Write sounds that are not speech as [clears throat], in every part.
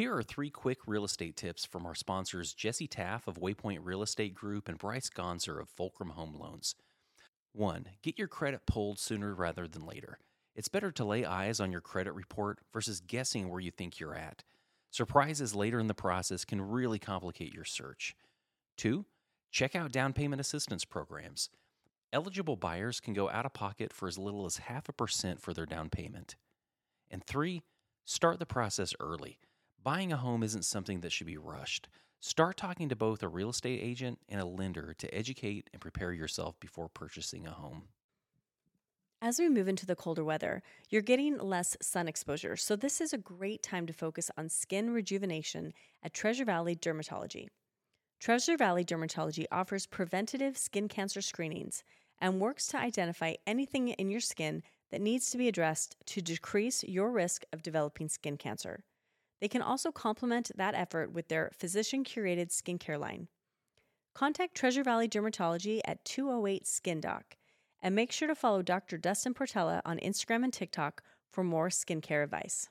Here are three quick real estate tips from our sponsors Jesse Taff of Waypoint Real Estate Group and Bryce Gonzer of Fulcrum Home Loans. 1. Get your credit pulled sooner rather than later. It's better to lay eyes on your credit report versus guessing where you think you're at. Surprises later in the process can really complicate your search. 2. Check out down payment assistance programs. Eligible buyers can go out of pocket for as little as half a percent for their down payment. And 3. Start the process early. Buying a home isn't something that should be rushed. Start talking to both a real estate agent and a lender to educate and prepare yourself before purchasing a home. As we move into the colder weather, you're getting less sun exposure, so this is a great time to focus on skin rejuvenation at Treasure Valley Dermatology. Treasure Valley Dermatology offers preventative skin cancer screenings and works to identify anything in your skin that needs to be addressed to decrease your risk of developing skin cancer. They can also complement that effort with their physician curated skincare line. Contact Treasure Valley Dermatology at 208 Skin Doc and make sure to follow Dr. Dustin Portela on Instagram and TikTok for more skincare advice.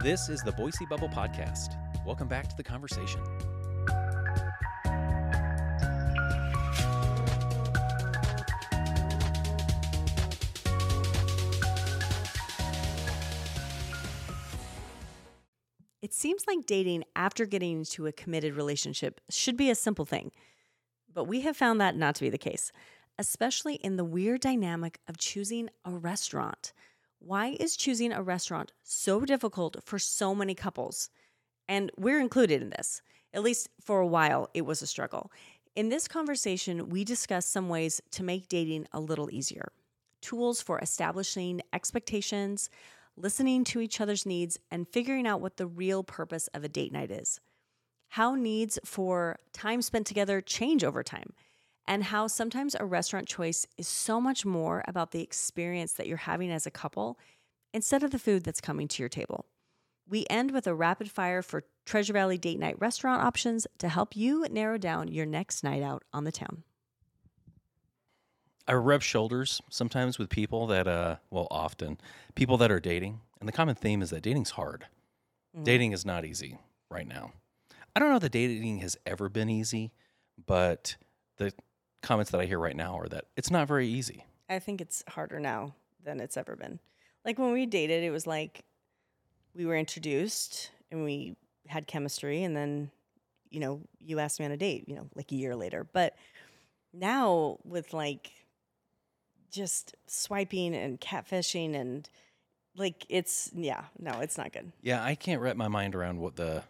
This is the Boise Bubble Podcast. Welcome back to the conversation. Seems like dating after getting into a committed relationship should be a simple thing, but we have found that not to be the case, especially in the weird dynamic of choosing a restaurant. Why is choosing a restaurant so difficult for so many couples? And we're included in this. At least for a while, it was a struggle. In this conversation, we discuss some ways to make dating a little easier tools for establishing expectations, listening to each other's needs, and figuring out what the real purpose of a date night is. How needs for time spent together change over time, and how sometimes a restaurant choice is so much more about the experience that you're having as a couple instead of the food that's coming to your table. We end with a rapid fire for Treasure Valley date night restaurant options to help you narrow down your next night out on the town. I rub shoulders sometimes with people that, uh, well, often people that are dating, and the common theme is that dating's hard. Mm. Dating is not easy right now. I don't know that dating has ever been easy, but the comments that I hear right now are that it's not very easy. I think it's harder now than it's ever been. Like when we dated, it was like we were introduced and we had chemistry, and then, you know, you asked me on a date, you know, like a year later. But now with like just swiping and catfishing and like it's, yeah, no, it's not good. Yeah, I can't wrap my mind around what the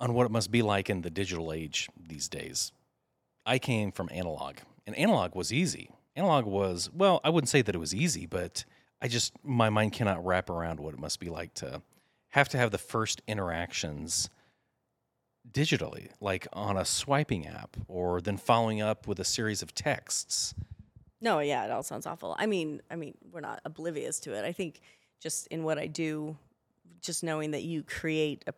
on what it must be like in the digital age these days. I came from analog, and analog was easy. Analog was, well, I wouldn't say that it was easy, but I just my mind cannot wrap around what it must be like to have to have the first interactions digitally, like on a swiping app, or then following up with a series of texts. No, yeah, it all sounds awful. I mean, I mean, we're not oblivious to it. I think just in what I do, just knowing that you create a,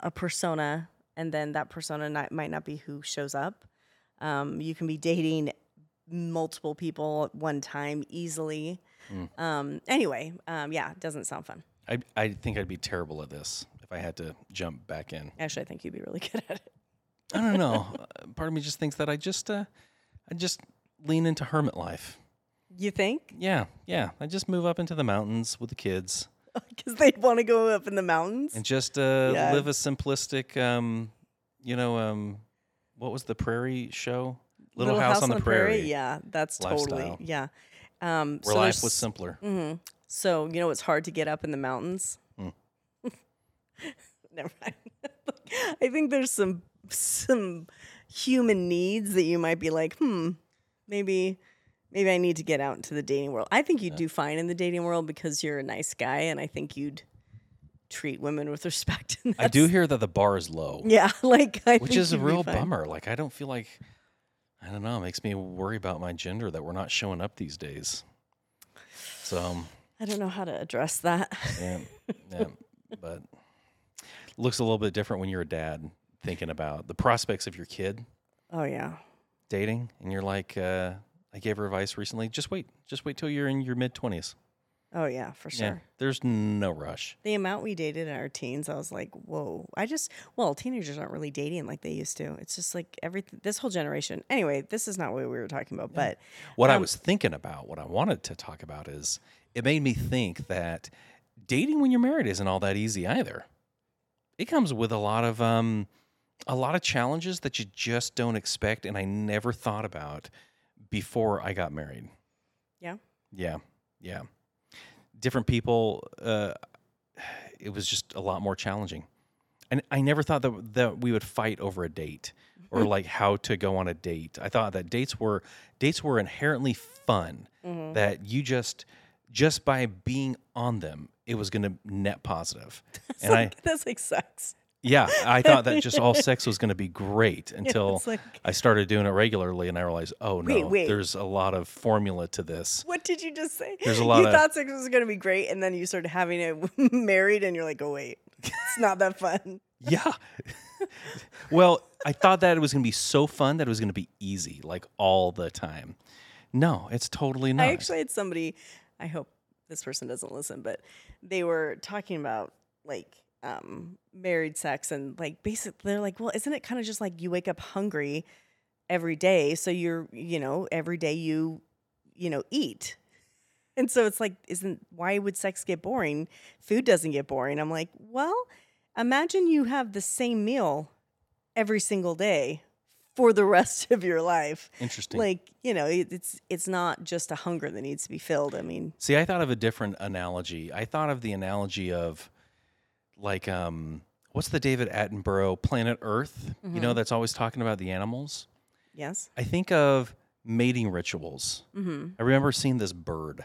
a persona and then that persona not, might not be who shows up. Um, you can be dating multiple people at one time easily. Um, anyway, um, yeah, it doesn't sound fun. I I think I'd be terrible at this if I had to jump back in. Actually, I think you'd be really [laughs] good at it. I don't know. Uh, Part of me just thinks that I just uh, I just lean into hermit life. You think? Yeah, yeah. I just move up into the mountains with the kids [laughs] Because they'd want to go up in the mountains. and just uh, Yeah. live a simplistic, um, you know, um, what was the prairie show? Little, House, on the, Prairie. Yeah, that's totally yeah. Um, Where so life was simpler. hmm So you know it's hard to get up in the mountains. Mm. [laughs] Never mind. [laughs] I think there's some some human needs that you might be like, hmm, maybe maybe I need to get out into the dating world. I think you'd do fine in the dating world because you're a nice guy, and I think you'd treat women with respect. [laughs] I do hear that the bar is low, Yeah, [laughs] like I which is a real bummer. Like I don't feel like I don't know. It makes me worry about my gender that we're not showing up these days. So um, I don't know how to address that. yeah, [laughs] yeah, but looks a little bit different when you're a dad thinking about the prospects of your kid. oh yeah. Dating and you're like, uh, I gave her advice recently. Just wait, just wait till you're in your mid twenties. Oh yeah, for sure. Yeah, there's no rush. The amount we dated in our teens, I was like, whoa. I just, well, teenagers aren't really dating like they used to. It's just like everything, this whole generation. Anyway, this is not what we were talking about, but What I Um, was thinking about, what I wanted to talk about is it made me think that dating when you're married isn't all that easy either. It comes with a lot of um a lot of challenges that you just don't expect and I never thought about before I got married. Yeah? Yeah. Yeah. Different people uh it was just a lot more challenging. And I never thought that that we would fight over a date [laughs] or like how to go on a date. I thought that dates were dates were inherently fun. Mm-hmm. That you just just by being on them, it was going to net positive. it's [laughs] And I that's like sex. Yeah, I thought that just all [laughs] sex was going to be great until like- I started doing it regularly and I realized, oh no, Wait, wait. there's a lot of formula to this. What did you just say? There's a lot you of- thought sex was going to be great, and then you started having it [laughs] married, and you're like, oh, wait, it's not that fun. [laughs] Yeah. well, I thought that it was going to be so fun that it was going to be easy, like all the time. No, it's totally not. I actually had somebody, I hope this person doesn't listen, but they were talking about like um, married sex and like basically they're like, well, isn't it kind of just like you wake up hungry every day? So you're, you know, every day you, you know, eat. And so it's like, isn't why would sex get boring? Food doesn't get boring. I'm like, well, imagine you have the same meal every single day for the [laughs] rest of your life Interesting. like you know it, it's it's not just a hunger that needs to be filled i mean See, I thought of a different analogy. I thought of the analogy of like um what's the David Attenborough Planet Earth? You Mm-hmm. know that's always talking about the animals. yes I think of mating rituals. mm-hmm. I remember seeing this bird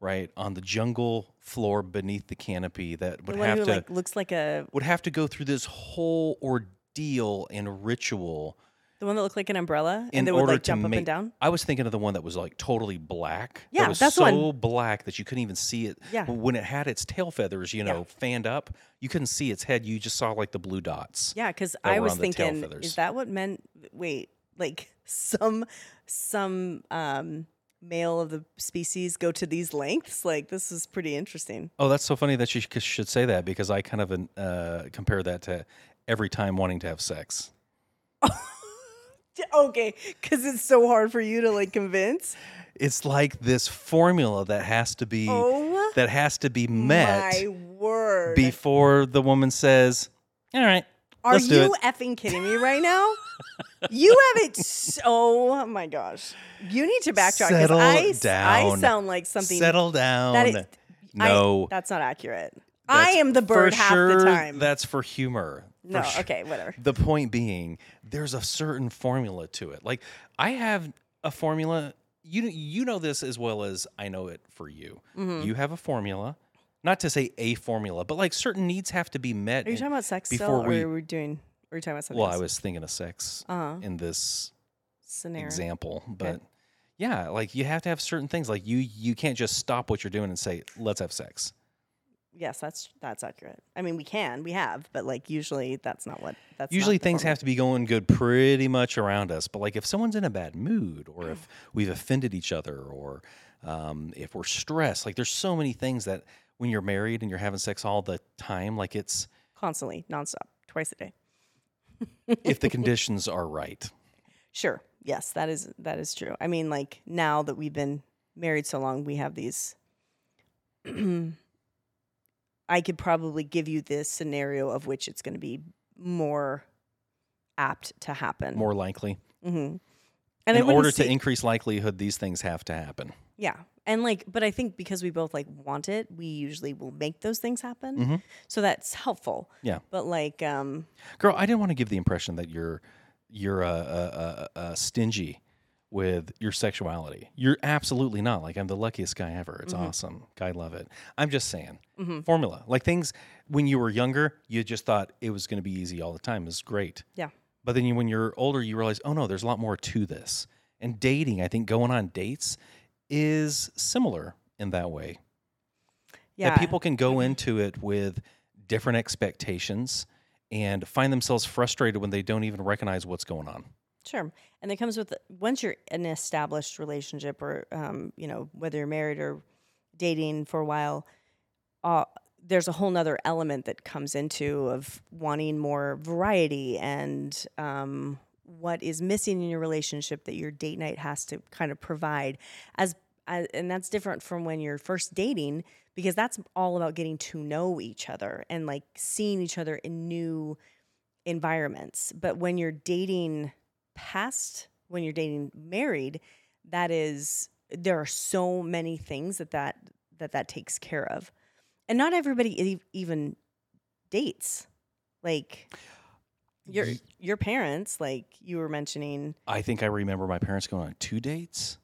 right on the jungle floor beneath the canopy that would have who to like looks like a would have to go through this whole ordeal and ritual the one that looked like an umbrella in and they would order like jump up and down I was thinking of the one that was like totally black. that Yeah, was that's so one. black that you couldn't even see it. Yeah. when it had its tail feathers, you Yeah. know, fanned up, you couldn't see its head. You just saw like the blue dots. yeah because i was on the tail thinking is that what men wait like [laughs] some some um male of the species go to these lengths like this is pretty interesting Oh, that's so funny that you should say that because I kind of uh, compare that to every time wanting to have sex. [laughs] okay because it's so hard for you to like convince It's like this formula that has to be oh that has to be met my word before the woman says, "All right, Are you it." effing kidding me right now? [laughs] you have it. So, oh my gosh, you need to backtrack because Settle I, s- I down. sound like something. Settle down. that is, I- no, that's not accurate. I am the bird half sure, the time. That's for humor. No, sure. okay, whatever. The point being, there's a certain formula to it. Like I have a formula. You you know this as well as I know it for you. Mm-hmm. You have a formula. Not to say a formula, but like certain needs have to be met. Are you talking about sex before still, we- or are we doing? Are you talking about something? well, I was thinking of sex uh-huh. in this scenario. example, but yeah, like you have to have certain things. Like you you can't just stop what you're doing and say, "Let's have sex." Yes, that's that's accurate. I mean, we can, we have, but like usually that's not what. That's Usually things have to be going good pretty much around us. But like if someone's in a bad mood or if we've offended each other or um, if we're stressed, like there's so many things that when you're married and you're having sex all the time, like it's constantly, nonstop, twice a day. if the [laughs] conditions are right. Sure. Yes, that is that is true. I mean, like now that we've been married so long, we have these. [clears throat] I could probably give you this scenario of which it's going to be more apt to happen. More likely. hmm in And I wouldn't order say- to increase likelihood, these things have to happen. yeah, and like, but I think because we both like want it, we usually will make those things happen. Mhm. So that's helpful. Yeah. But like, um, Girl, I didn't want to give the impression that you're you're a, uh, uh, uh, stingy with your sexuality. You're absolutely not. Like I'm the luckiest guy ever. It's mm-hmm. awesome. I love it. I'm just saying mm-hmm. formula. Like things when you were younger, you just thought it was going to be easy all the time. It's great. yeah, But then you, when you're older, you realize, oh no, there's a lot more to this. And dating, I think going on dates is similar in that way. yeah. That people can go mm-hmm. into it with different expectations and find themselves frustrated when they don't even recognize what's going on. Sure. And it comes with once you're in an established relationship or, um, you know, whether you're married or dating for a while, uh, there's a whole nother element that comes into of wanting more variety and um, what is missing in your relationship that your date night has to kind of provide as, as and that's different from when you're first dating because that's all about getting to know each other and like seeing each other in new environments. But when you're dating past when you're dating married that is there are so many things that that that that takes care of. And not everybody even dates. Like your your parents like you were mentioning. I think i remember my parents going on two dates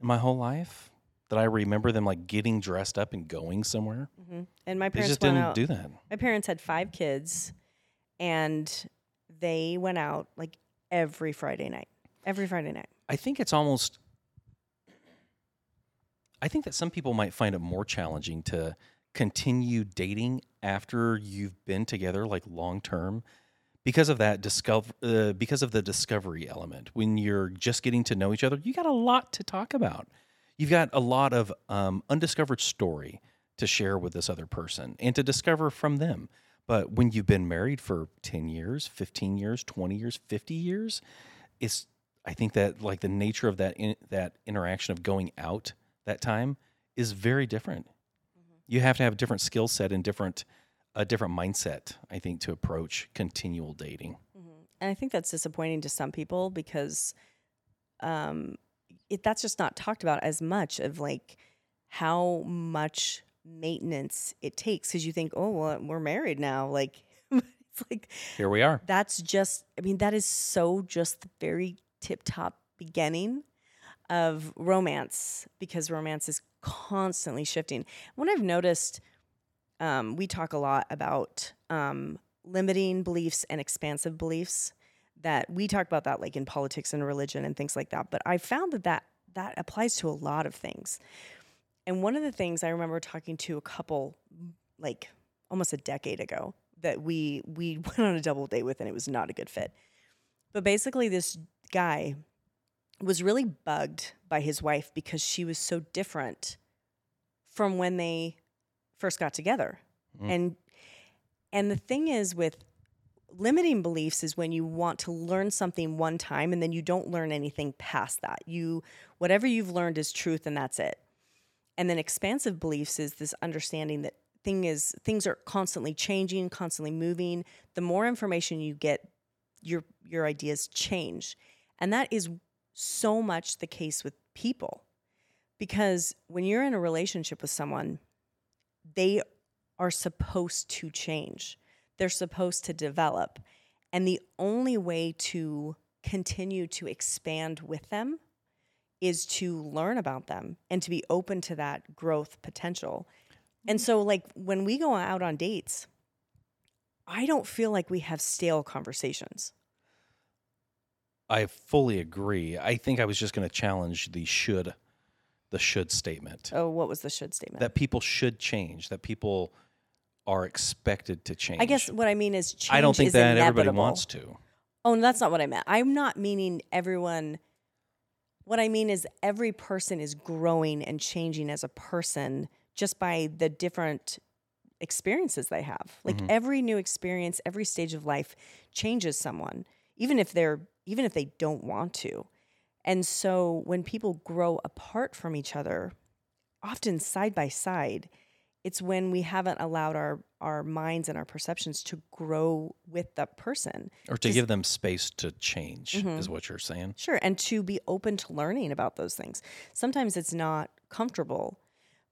in my whole life that i remember them like getting dressed up and going somewhere. Mm-hmm. and my parents just didn't out, do that. my parents had five kids and they went out like every friday night. Every friday night. I think it's almost i think that some people might find it more challenging to continue dating after you've been together like long term because of that discover uh, because of the discovery element. When you're just getting to know each other you got a lot to talk about. You've got a lot of um, undiscovered story to share with this other person and to discover from them but when you've been married for 10 years 15 years 20 years 50 years it's i think that like the nature of that in, that interaction of going out that time is very different. You have to have a different skill set and different a different mindset i think to approach continual dating. Mm-hmm. and i think that's disappointing to some people because um it, that's just not talked about as much of like how much maintenance it takes because you think oh well we're married now like [laughs] it's like here we are that's just i mean that is so just the very tip top beginning of romance because romance is constantly shifting. What I've noticed, um, we talk a lot about um, limiting beliefs and expansive beliefs. That we talk about that like in politics and religion and things like that. But I found that that that applies to a lot of things. And one of the things I remember talking to a couple like almost a decade ago that we we [laughs] went on a double date with and it was not a good fit. But basically this guy was really bugged by his wife because she was so different from when they first got together. Mm. And and the thing is with limiting beliefs is when you want to learn something one time and then you don't learn anything past that. You whatever you've learned is truth and that's it. And then expansive beliefs is this understanding that thing is things are constantly changing, constantly moving. The more information you get, your your ideas change. And that is so much the case with people because when you're in a relationship with someone, they are supposed to change, they're supposed to develop. And the only way to continue to expand with them is to learn about them and to be open to that growth potential. And mm-hmm. so, like, when we go out on dates, I don't feel like we have stale conversations. I fully agree. I think I was just going to challenge the should the should statement. Oh, what was the should statement? That people should change, that people are expected to change. I guess what I mean is change I don't think that inevitable. everybody wants to. Oh, no, that's not what I meant. I'm not meaning everyone what I mean is every person is growing and changing as a person just by the different experiences they have. Like mm-hmm. every new experience, every stage of life changes someone, even if they're even if they don't want to. And so when people grow apart from each other, often side by side, it's when we haven't allowed our our minds and our perceptions to grow with the person or to Just, give them space to change mm-hmm. is what you're saying sure and to be open to learning about those things sometimes it's not comfortable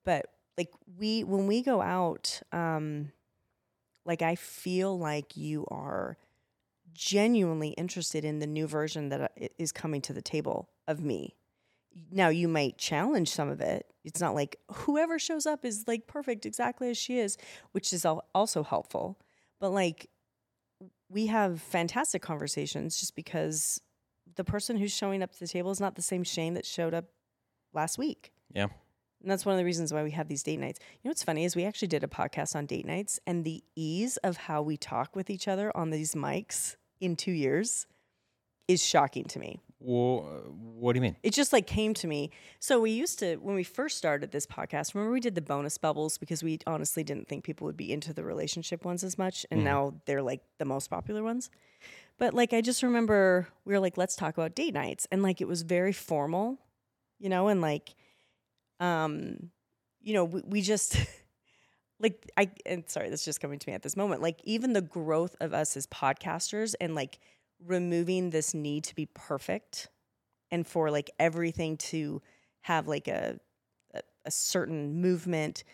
but like we when we go out um like i feel like you are genuinely interested in the new version that uh, coming to the table of me. Now, you might challenge some of it. It's not like whoever shows up is like perfect exactly as she is, which is also helpful. But like, we have fantastic conversations just because the person who's showing up to the table is not the same Shane that showed up last week. Yeah. And that's one of the reasons why we have these date nights. You know what's funny is we actually did a podcast on date nights and the ease of how we talk with each other on these mics in two years is shocking to me. Well, what do you mean? It just like came to me. So we used to when we first started this podcast. Remember we did the bonus bubbles because we honestly didn't think people would be into the relationship ones as much, and now they're like the most popular ones. But like I just remember we were like, let's talk about date nights, and like it was very formal, you know, and like, um, you know, we, we just. [laughs] Like I and sorry, that's just coming to me at this moment. Like even the growth of us as podcasters and like removing this need to be perfect and for like everything to have like a a, a certain movement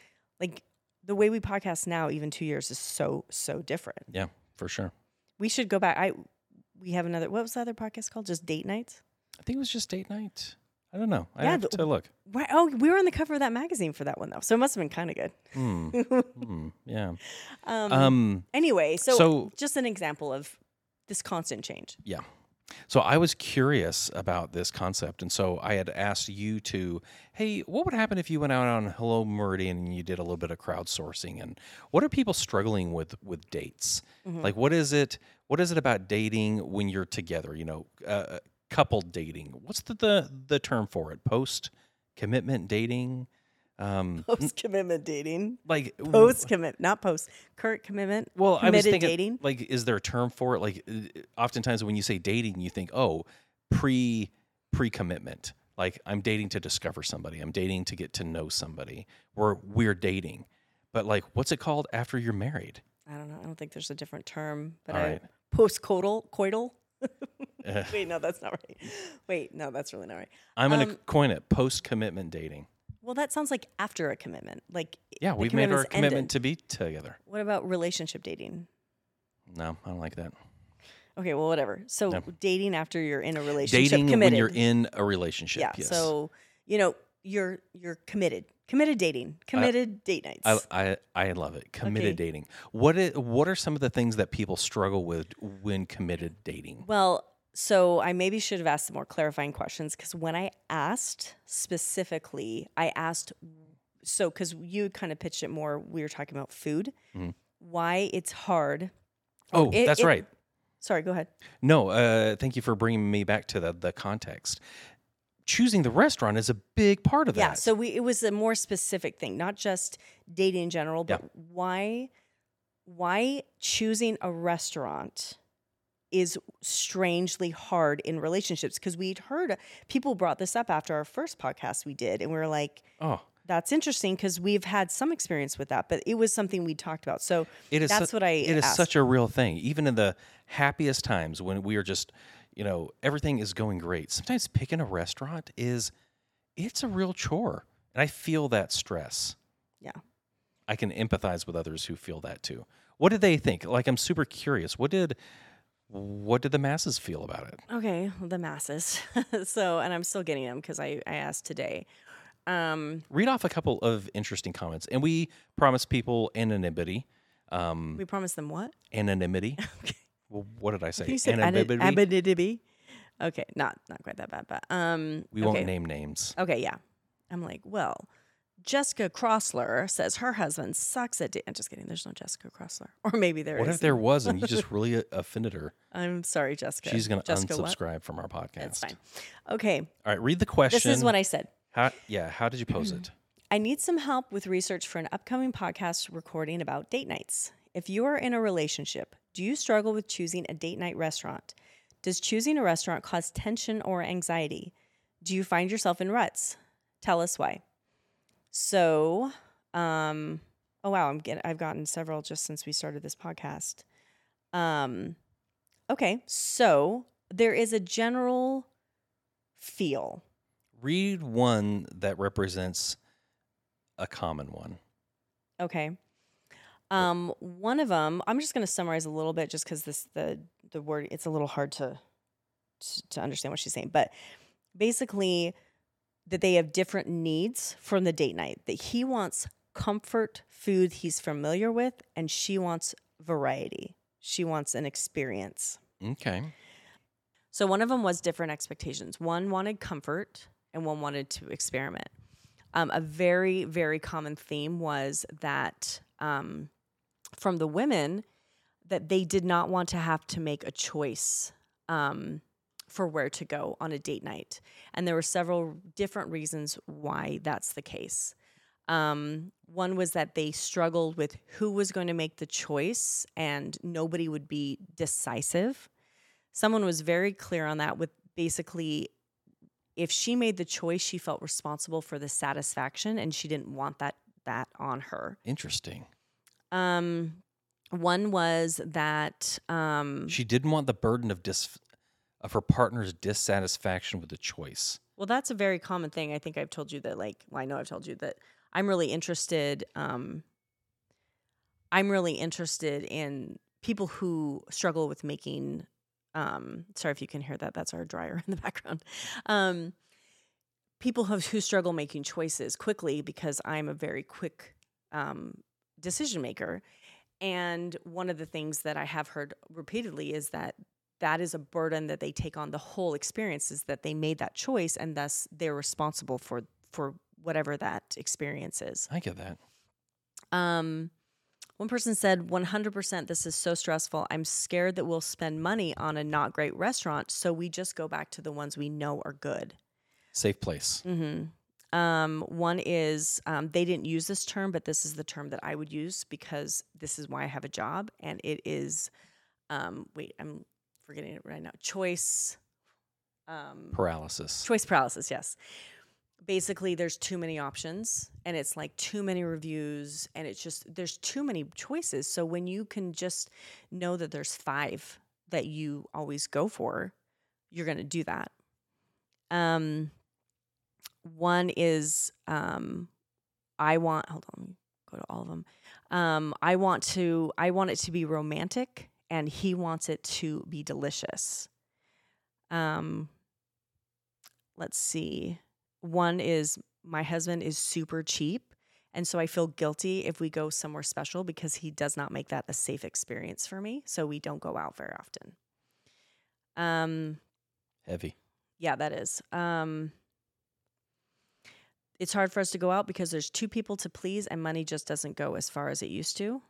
like the way we podcast now even 2 years is so so different Yeah, for sure. we should go back i we have another what was the other podcast called just date nights I think it was just date night. I don't know. I Yeah, have the- to look. Why, oh we were on the cover of that magazine for that one though so it must have been kind of good Hmm. [laughs] hmm, Yeah. um, Um. anyway so, so- just an example of this constant change Yeah. So I was curious about this concept, and so I had asked you to, hey, what would happen if you went out on Hello Meridian and you did a little bit of crowdsourcing? And what are people struggling with with dates? Mm-hmm. Like, what is it? What is it about dating when you're together? You know, uh, couple dating. What's the, the the term for it? Post commitment dating. Um, [laughs] post commitment dating like post commit not post current commitment Well, I was committed thinking, dating like, is there a term for it? Like, uh, oftentimes when you say dating, you think, oh, pre pre commitment. Like, I'm dating to discover somebody. I'm dating to get to know somebody. Or we're dating. But like, what's it called after you're married? I don't know. I don't think there's a different term, but All I right. post coital coital. [laughs] Wait, no, that's not right. Wait, no, that's really not right. I'm gonna Um, coin it post commitment dating. Well, that sounds like after a commitment. Like Yeah, we've made our commitment ended. to be together. What about relationship dating? No, I don't like that. Okay, well, whatever. So No. dating after you're in a relationship, Dating committed. when you're in a relationship. yeah. yes. So you know you're you're committed, committed dating, committed date nights. I, I I love it. Committed Okay. dating. What what are some of the things that people struggle with when committed dating? Well, so I maybe should have asked some more clarifying questions because when I asked specifically, I asked so because you kind of pitched it more. We were talking about food, why it's hard. Oh, it- that's it- right. Sorry, go ahead. No, uh, thank you for bringing me back to the the context. Choosing the restaurant is a big part of Yeah, that. Yeah, so we it was a more specific thing, not just dating in general, but why why choosing a restaurant is strangely hard in relationships because we'd heard people brought this up after our first podcast we did and we were like oh, that's interesting because we've had some experience with that but it was something we talked about so it is. that's su- what i It is asked. such a real thing. Even in the happiest times when we are just, you know, everything is going great. Sometimes picking a restaurant is, it's a real chore, and I feel that stress. yeah I can empathize with others who feel that too. What did they think? Like, I'm super curious. What did, what did the masses feel about it? okay the masses. [laughs] So and i'm still getting them because I, I asked today. Um read off a couple of interesting comments and we promise people anonymity. Um we promised them what? anonymity. [laughs] Well, what did i say? You said anonymity? anonymity. Okay, not not quite that bad, but um, we okay. won't name names. Okay, yeah. I'm like, well, Jessica Crossler says her husband sucks at. Da- I'm just kidding. There's no Jessica Crossler, [laughs] or maybe there is. what if there was and you just [laughs] really uh, offended her I'm sorry, Jessica. she's going to Jessica what? unsubscribe from our podcast That's fine. Okay, all right read the question this is what I said. how, yeah how did you pose it [clears throat] I need some help with research for an upcoming podcast recording about date nights. If you are in a relationship, do you struggle with choosing a date night restaurant? Does choosing a restaurant cause tension or anxiety? Do you find yourself in ruts? Tell us why. So, um, oh wow, I'm getting, I've gotten several just since we started this podcast. Um, okay, so there is a general feel read one that represents a common one Okay. Um, one of them, I'm just going to summarize a little bit, just because this the the word it's a little hard to to- to understand what she's saying, but basically that they have different needs from the date night. That he wants comfort food he's familiar with, and she wants variety. She wants an experience. okay So one of them was different expectations. One wanted comfort, and one wanted to experiment. Um, a very, very common theme was that um, from the women that they did not want to have to make a choice. Um, for where to go on a date night. And there were several different reasons why that's the case. Um, one was that they struggled with who was going to make the choice and nobody would be decisive. Someone was very clear on that with basically if she made the choice, she felt responsible for the satisfaction and she didn't want that that on her. Interesting. Um one was that um She didn't want the burden of dis of her partner's dissatisfaction with the choice. Well, that's a very common thing. I think I've told you that, like, well, I know I've told you that I'm really interested. Um, I'm really interested in people who struggle with making. Um, sorry if you can hear that. That's our dryer [laughs] in the background. Um, people who, who struggle making choices quickly because I'm a very quick um, decision maker. And one of the things that I have heard repeatedly is that that is a burden that they take on the whole experience is that they made that choice and thus they're responsible for for whatever that experience is. I get that. Um one person said 100% this is so stressful. I'm scared that we'll spend money on a not great restaurant, so we just go back to the ones we know are good. Safe place. Mm-hmm. Um, one is um, they didn't use this term, but this is the term that I would use because this is why I have a job, and it is. Um, wait, I'm forgetting it right now. Choice. Um, Paralysis. choice paralysis. Yes. Basically, there's too many options, and it's like too many reviews, and it's just there's too many choices. So when you can just know that there's five that you always go for, you're going to do that. Um, one is um, I want. Hold on, let me go to all of them. Um, I want to. I want it to be romantic, and he wants it to be delicious. Um, let's see. One is my husband is super cheap. And so I feel guilty if we go somewhere special because he does not make that a safe experience for me. So we don't go out very often. Um, Heavy. yeah, that is. Um, it's hard for us to go out because there's two people to please and money just doesn't go as far as it used to.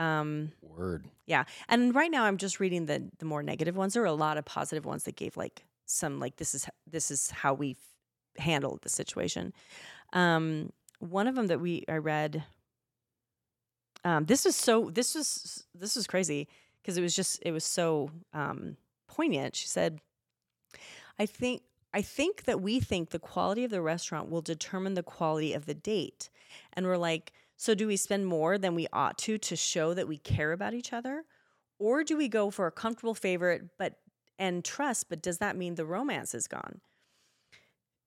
Um, Word. yeah. And right now I'm just reading the the more negative ones. There are a lot of positive ones that gave like some like this is this is how we handled the situation. Um one of them that we I read um this is so this was this was crazy because it was just it was so um poignant. She said I think I think that we think the quality of the restaurant will determine the quality of the date. And we're like, so do we spend more than we ought to to show that we care about each other? Or do we go for a comfortable favorite but and trust, but does that mean the romance is gone?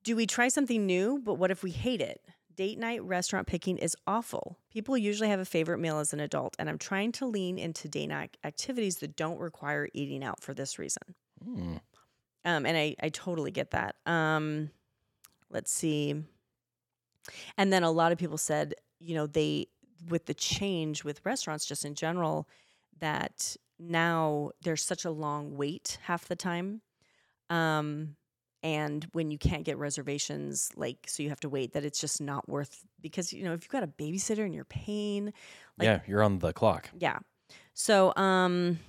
Do we try something new, but what if we hate it? Date night restaurant picking is awful. People usually have a favorite meal as an adult, and I'm trying to lean into date night activities that don't require eating out for this reason. Hmm. Um, and I, I totally get that. Um, let's see. And then a lot of people said, you know, they, with the change with restaurants just in general, that now there's such a long wait half the time. Um, and when you can't get reservations, like, so you have to wait, that it's just not worth because, you know, if you've got a babysitter and you're paying, Like- yeah, you're on the clock. yeah. So, um,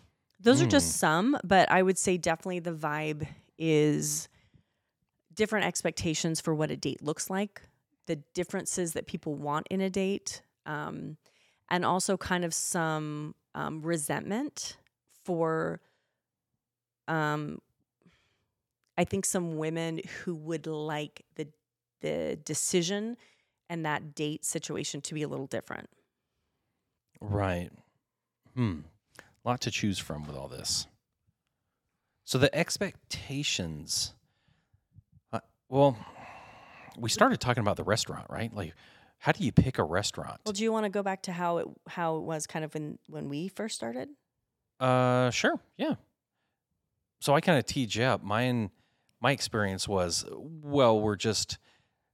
those are Mm. just some, but I would say definitely the vibe is different expectations for what a date looks like, the differences that people want in a date, um, and also kind of some um, resentment for, um, I think some women who would like the the decision and that date situation to be a little different. Right. Hmm. Lot to choose from with all this. So the expectations. Uh, well, we started talking about the restaurant, right? Like, how do you pick a restaurant? Well, do you want to go back to how it how it was kind of when when we first started? Uh, sure. Yeah. So I kind of teed you up. Mine, my experience was, well, we're just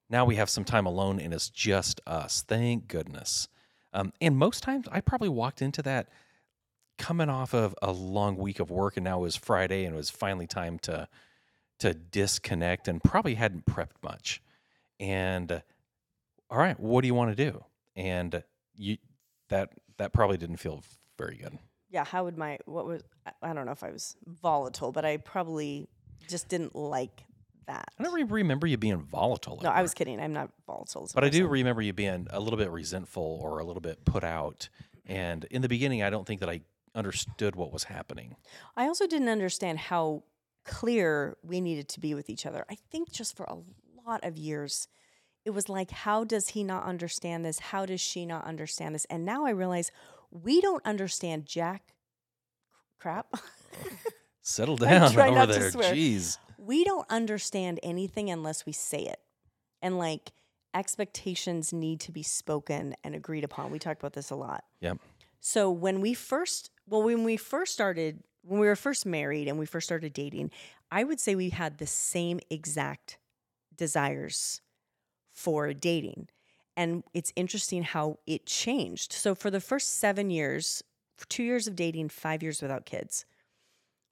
now we have some time alone and it's just us. Thank goodness. Um, and most times I probably walked into that coming off of a long week of work and now it was Friday and it was finally time to to disconnect and probably hadn't prepped much. And all right, what do you want to do? And you that that probably didn't feel very good. Yeah, how would my what was I- don't know if I was volatile, but I probably just didn't like that. I don't re- remember you being volatile. No, I was kidding. I'm not volatile. But I do remember you being a little bit resentful or a little bit put out. And in the beginning, I don't think that I understood what was happening. I also didn't understand how clear we needed to be with each other. I think just for a lot of years, it was like, how does he not understand this? How does she not understand this? And now I realize we don't understand jack crap. [laughs] Settle down [laughs] over not to there. swear. Jeez. we don't understand anything unless we say it. And like expectations need to be spoken and agreed upon. We talked about this a lot. Yep. So when we first, well, when we first started, when we were first married and we first started dating, I would say we had the same exact desires for dating. And it's interesting how it changed. So for the first seven years, two years of dating, five years without kids,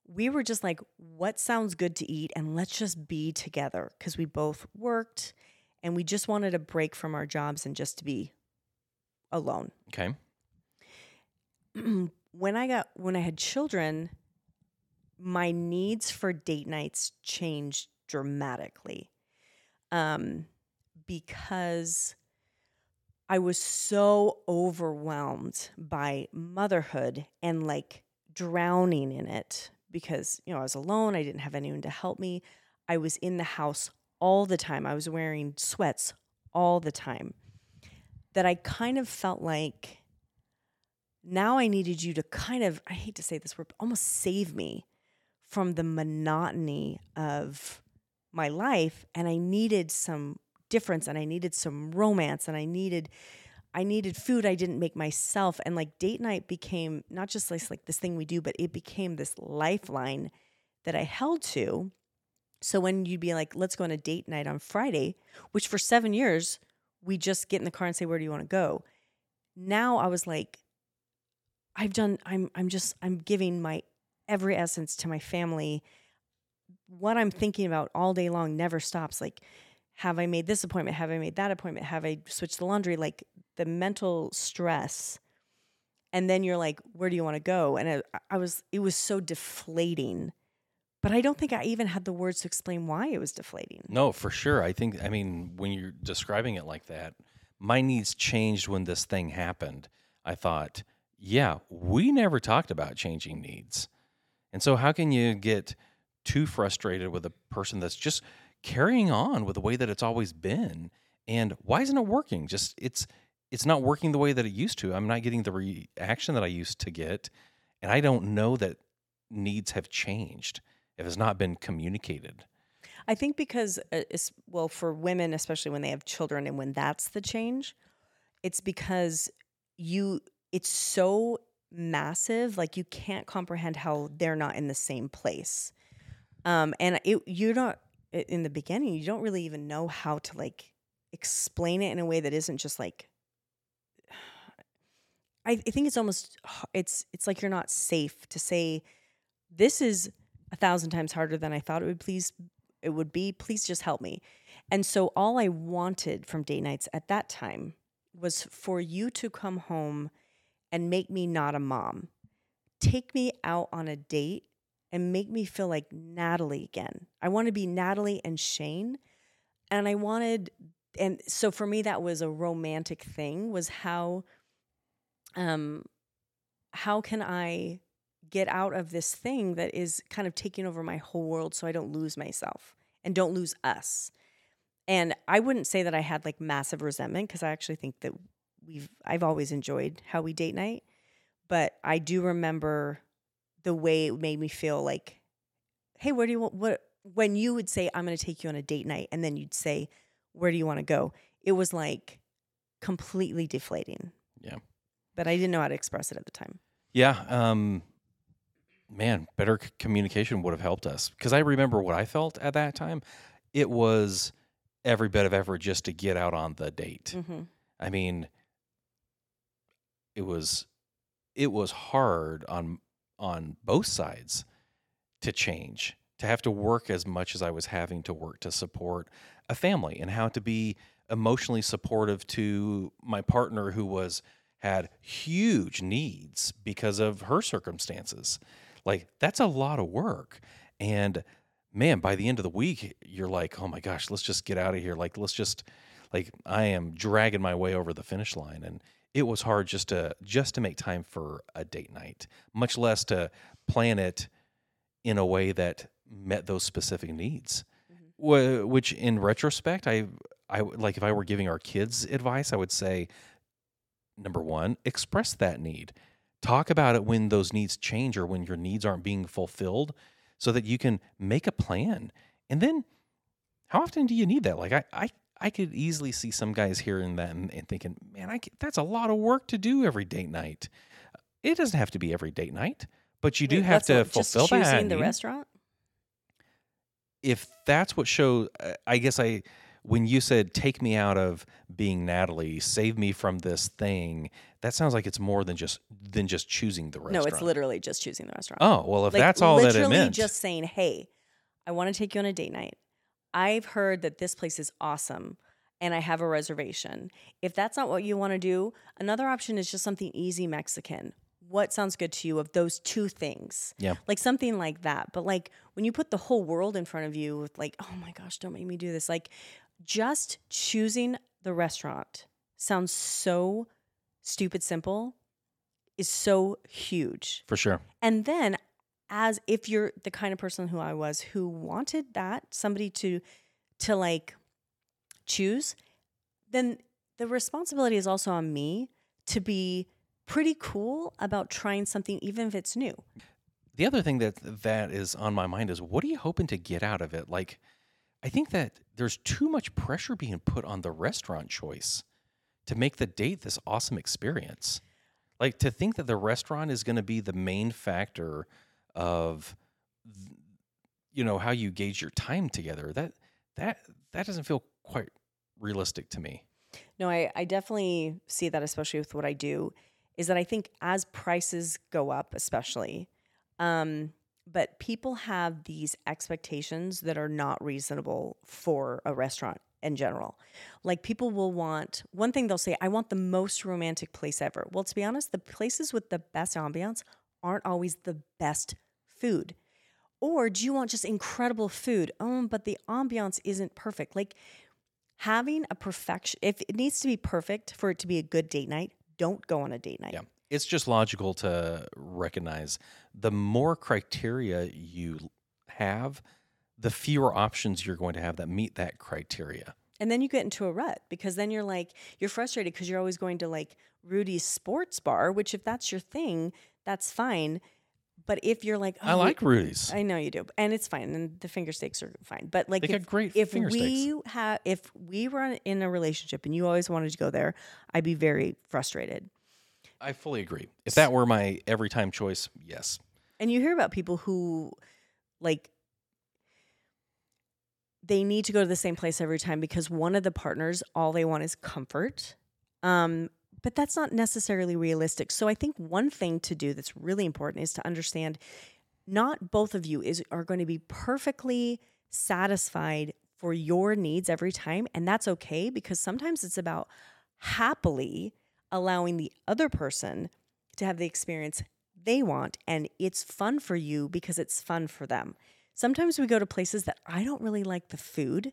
we were just like, what sounds good to eat? And let's just be together because we both worked and we just wanted a break from our jobs and just to be alone Okay. [clears throat] when I got when I had children, my needs for date nights changed dramatically. Um because I was so overwhelmed by motherhood and like drowning in it because you know I was alone, I didn't have anyone to help me. I was in the house all the time. I was wearing sweats all the time. That I kind of felt like now I needed you to kind of, I hate to say this word, but almost save me from the monotony of my life. And I needed some difference and I needed some romance and I needed. I needed food I didn't make myself. And like date night became not just like, like this thing we do, but it became this lifeline that I held to. So when you'd be like, let's go on a date night on Friday, which for seven years, we just get in the car and say, where do you want to go? Now I was like, I've done I'm I'm just I'm giving my every essence to my family. What I'm thinking about all day long never stops. Like, have I made this appointment? Have I made that appointment? Have I switched the laundry? Like the mental stress. And then you're like, where do you want to go? And I, I was it was so deflating. But I don't think I even had the words to explain why it was deflating. No, for sure. I think, I mean, when you're describing it like that, my needs changed when this thing happened. I thought, yeah, we never talked about changing needs. And so, how can you get too frustrated with a person that's just carrying on with the way that it's always been? And why isn't it working? Just it's it's not working the way that it used to. I'm not getting the reaction that I used to get, and I don't know that needs have changed if it's not been communicated. I think because uh, well for women, especially when they have children, and when that's the change, it's because you it's so massive, like you can't comprehend how they're not in the same place. Um, and it you're not in the beginning, you don't really even know how to like explain it in a way that isn't just like. [sighs] I, I think it's almost it's it's like you're not safe to say this is a thousand times harder than I thought it would please it would be please just help me and so all i wanted from date nights at that time was for you to come home and make me not a mom take me out on a date and make me feel like natalie again i want to be natalie and shane and i wanted and so for me that was a romantic thing was how um how can i get out of this thing that is kind of taking over my whole world so I don't lose myself and don't lose us. And I wouldn't say that I had like massive resentment because I actually think that we've I've always enjoyed how we date night, but I do remember the way it made me feel like hey, where do you want what when you would say I'm going to take you on a date night and then you'd say where do you want to go? It was like completely deflating. Yeah. But I didn't know how to express it at the time. Yeah. Um, man, better c- communication would have helped us because I remember what I felt at that time. It was every bit of effort just to get out on the date. Mhm. I mean, it was it was hard on on both sides to change, to have to work as much as I was having to work to support a family and how to be emotionally supportive to my partner who was had huge needs because of her circumstances. Like that's a lot of work. And man, by the end of the week, you're like, oh my gosh, let's just get out of here. Like, let's just, like, I am dragging my way over the finish line. And it was hard just to, just to make time for a date night, much less to plan it in a way that met those specific needs. Mm-hmm. Wh- Which, in retrospect, I, I would- like if I were giving our kids advice, I would say, number one, express that need. Talk about it when those needs change or when your needs aren't being fulfilled so that you can make a plan. And then how often do you need that? Like I I, I could easily see some guys hearing that and, and thinking, man, I that's a lot of work to do every date night. It doesn't have to be every date night, but you do Wait, have to just fulfill that. choosing the restaurant. if that's what shows i guess i when you said take me out of being natalie save me from this thing that sounds like it's more than just than just choosing the restaurant. No, it's literally just choosing the restaurant. oh well if Like, that's all that it literally meant just saying, "Hey, I want to take you on a date night. I've heard that this place is awesome." And I have a reservation. If that's not what you want to do, another option is just something easy Mexican. What sounds good to you of those two things? Yeah. Like something like that. But like when you put the whole world in front of you with like, oh my gosh, don't make me do this. Like just choosing the restaurant sounds so stupid simple, is so huge. for sure And then, as if you're the kind of person who I was, who wanted that somebody to, to like choose, then the responsibility is also on me to be pretty cool about trying something, even if it's new. the other thing that that is on my mind is what are you hoping to get out of it like i think that there's too much pressure being put on the restaurant choice to make the date this awesome experience like to think that the restaurant is going to be the main factor of you know how you gauge your time together that that that doesn't feel quite realistic to me No, I, I definitely see that, especially with what I do, is that I think as prices go up, especially, um, but people have these expectations that are not reasonable for a restaurant in general. Like people will want one thing they'll say, I want the most romantic place ever. Well, to be honest, the places with the best ambiance aren't always the best food. Or do you want just incredible food? Oh, but the ambiance isn't perfect. Like having a perfection, if it needs to be perfect for it to be a good date night, don't go on a date night. Yeah. It's just logical to recognize the more criteria you have, the fewer options you're going to have that meet that criteria. And then you get into a rut because then you're like, you're frustrated because you're always going to like Rudy's sports bar, which if that's your thing, that's fine. But if you're like, I "Oh, like Rudy's. I know you do, and it's fine, and the finger steaks are fine. But like, They if, got great if finger we have, if we were in a relationship and you always wanted to go there, I'd be very frustrated. I fully agree. If that were my every time choice, yes. And you hear about people who like they need to go to the same place every time because one of the partners all they want is comfort. Um but that's not necessarily realistic. So I think one thing to do that's really important is to understand not both of you is are going to be perfectly satisfied for your needs every time and that's okay because sometimes it's about happily allowing the other person to have the experience they want and it's fun for you because it's fun for them. Sometimes we go to places that I don't really like the food,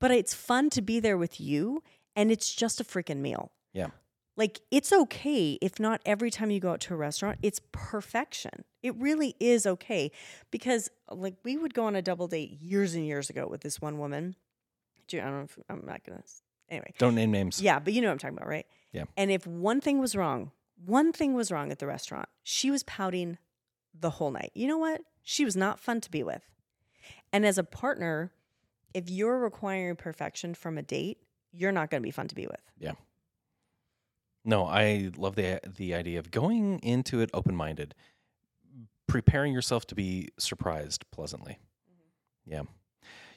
but it's fun to be there with you and it's just a freaking meal. Yeah. Like it's okay if not every time you go out to a restaurant, it's perfection. It really is okay because like we would go on a double date years and years ago with this one woman. Do you- I don't know if I'm not gonna. Anyway, Don't name names. yeah, but you know what I'm talking about, right? Yeah. And if one thing was wrong, one thing was wrong at the restaurant, she was pouting the whole night. You know what? She was not fun to be with. And as a partner, if you're requiring perfection from a date, you're not going to be fun to be with. No, I love the the idea of going into it open minded, preparing yourself to be surprised pleasantly. Yeah,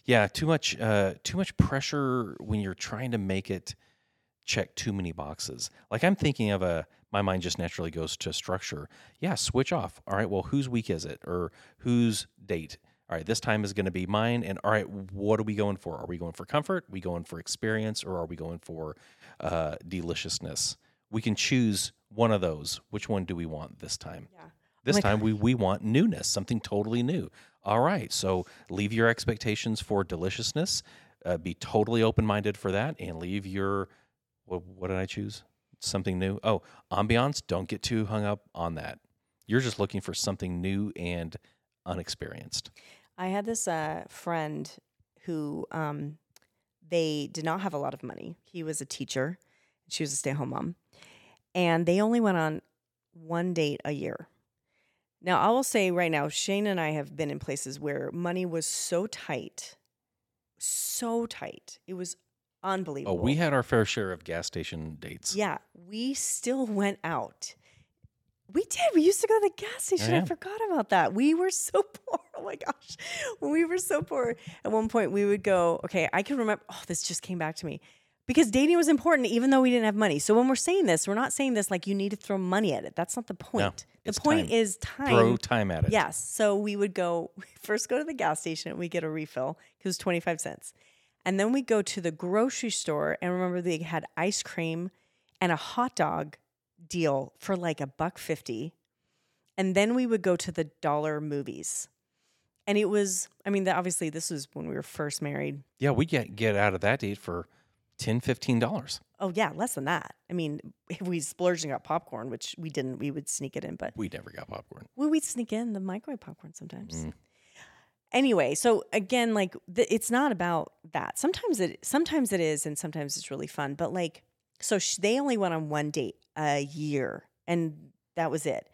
yeah. Too much, uh, too much pressure when you're trying to make it check too many boxes. Like I'm thinking of a, my mind just naturally goes to structure. Yeah, switch off. All right, well, whose week is it, or whose date? All right, this time is going to be mine. And all right, what are we going for? Are we going for comfort? Are we going for experience, or are we going for uh, deliciousness? We can choose one of those. Which one do we want this time? Yeah. This my time we we want newness, something totally new. All right. So leave your expectations for deliciousness. Uh, be totally open minded for that and leave your, what, what did I choose? Something new. Oh, ambiance. Don't get too hung up on that. You're just looking for something new and unexperienced. I had this uh, friend who um, they did not have a lot of money. He was a teacher. She was a stay at home mom. And they only went on one date a year. Now, I will say right now, Shane and I have been in places where money was so tight, so tight. It was unbelievable. Oh, we had our fair share of gas station dates. Yeah, we still went out. We did. We used to go to the gas station. yeah. I forgot about that. We were so [laughs] poor. Oh my gosh. When we were so poor, at one point we would go, okay, I can remember. Oh, this just came back to me. Because dating was important, even though we didn't have money. So when we're saying this, we're not saying this like you need to throw money at it. That's not the point. the point time. is time. Throw time at it. Yes. So we would go [laughs] first go to the gas station and we get a refill because it was 25 cents. And then we go to the grocery store and remember they had ice cream and a hot dog deal for like a buck 50. And then we would go to the dollar movies. And it was, I mean, obviously this was when we were first married. Yeah, we get get out of that date for 10 $15. Oh yeah, less than that. I mean, if we splurged and got popcorn, which we didn't, we would sneak it in, but We never got popcorn. Well, we'd sneak in the microwave popcorn sometimes. Mm. Anyway, so again, like th- it's not about that. Sometimes it, sometimes it is, and sometimes it's really fun. But like, so sh- they only went on one date a year, and that was it.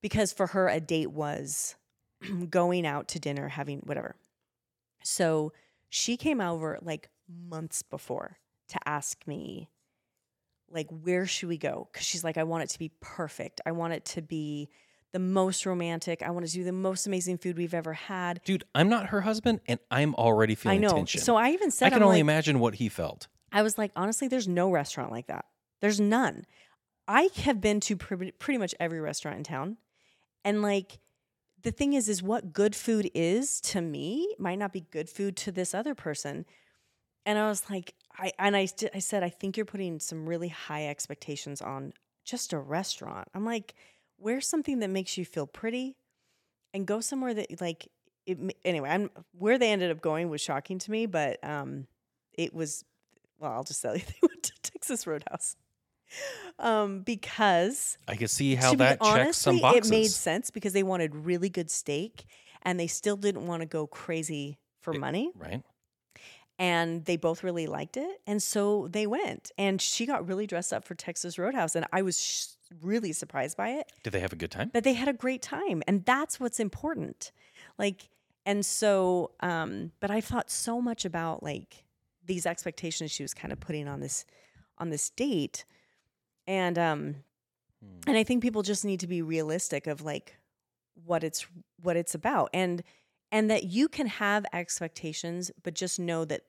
Because for her, a date was [clears throat] going out to dinner, having whatever. So she came over like months before to ask me, like, where should we go? Because she's like, I want it to be perfect. I want it to be the most romantic. I want to do the most amazing food we've ever had. Dude, I'm not her husband and I'm already I feeling know. tension. So I even said, I can I'm only like- imagine what he felt. I was like, honestly, there's no restaurant like that. There's none. I have been to pre- pretty much every restaurant in town. And like, the thing is, is what good food is to me might not be good food to this other person. And I was like, I, and I, st- I said, I think you're putting some really high expectations on just a restaurant. I'm like, wear something that makes you feel pretty and go somewhere that like, it, anyway, I'm, where they ended up going was shocking to me, but um, it was well, I'll just tell you, [laughs] they went to Texas Roadhouse. Um, because I could see how that be checks honestly, some boxes. it made sense because they wanted really good steak and they still didn't want to go crazy for It- money. right? And they both really liked it. And so they went and she got really dressed up for Texas Roadhouse. And I was sh- really surprised by it. Did they have a good time? But they had a great time. And that's what's important. Like, and so, um, but I thought so much about like these expectations she was kind of putting on this on this date. And um Hmm. and I think people just need to be realistic of like what it's what it's about. And and that you can have expectations, but just know that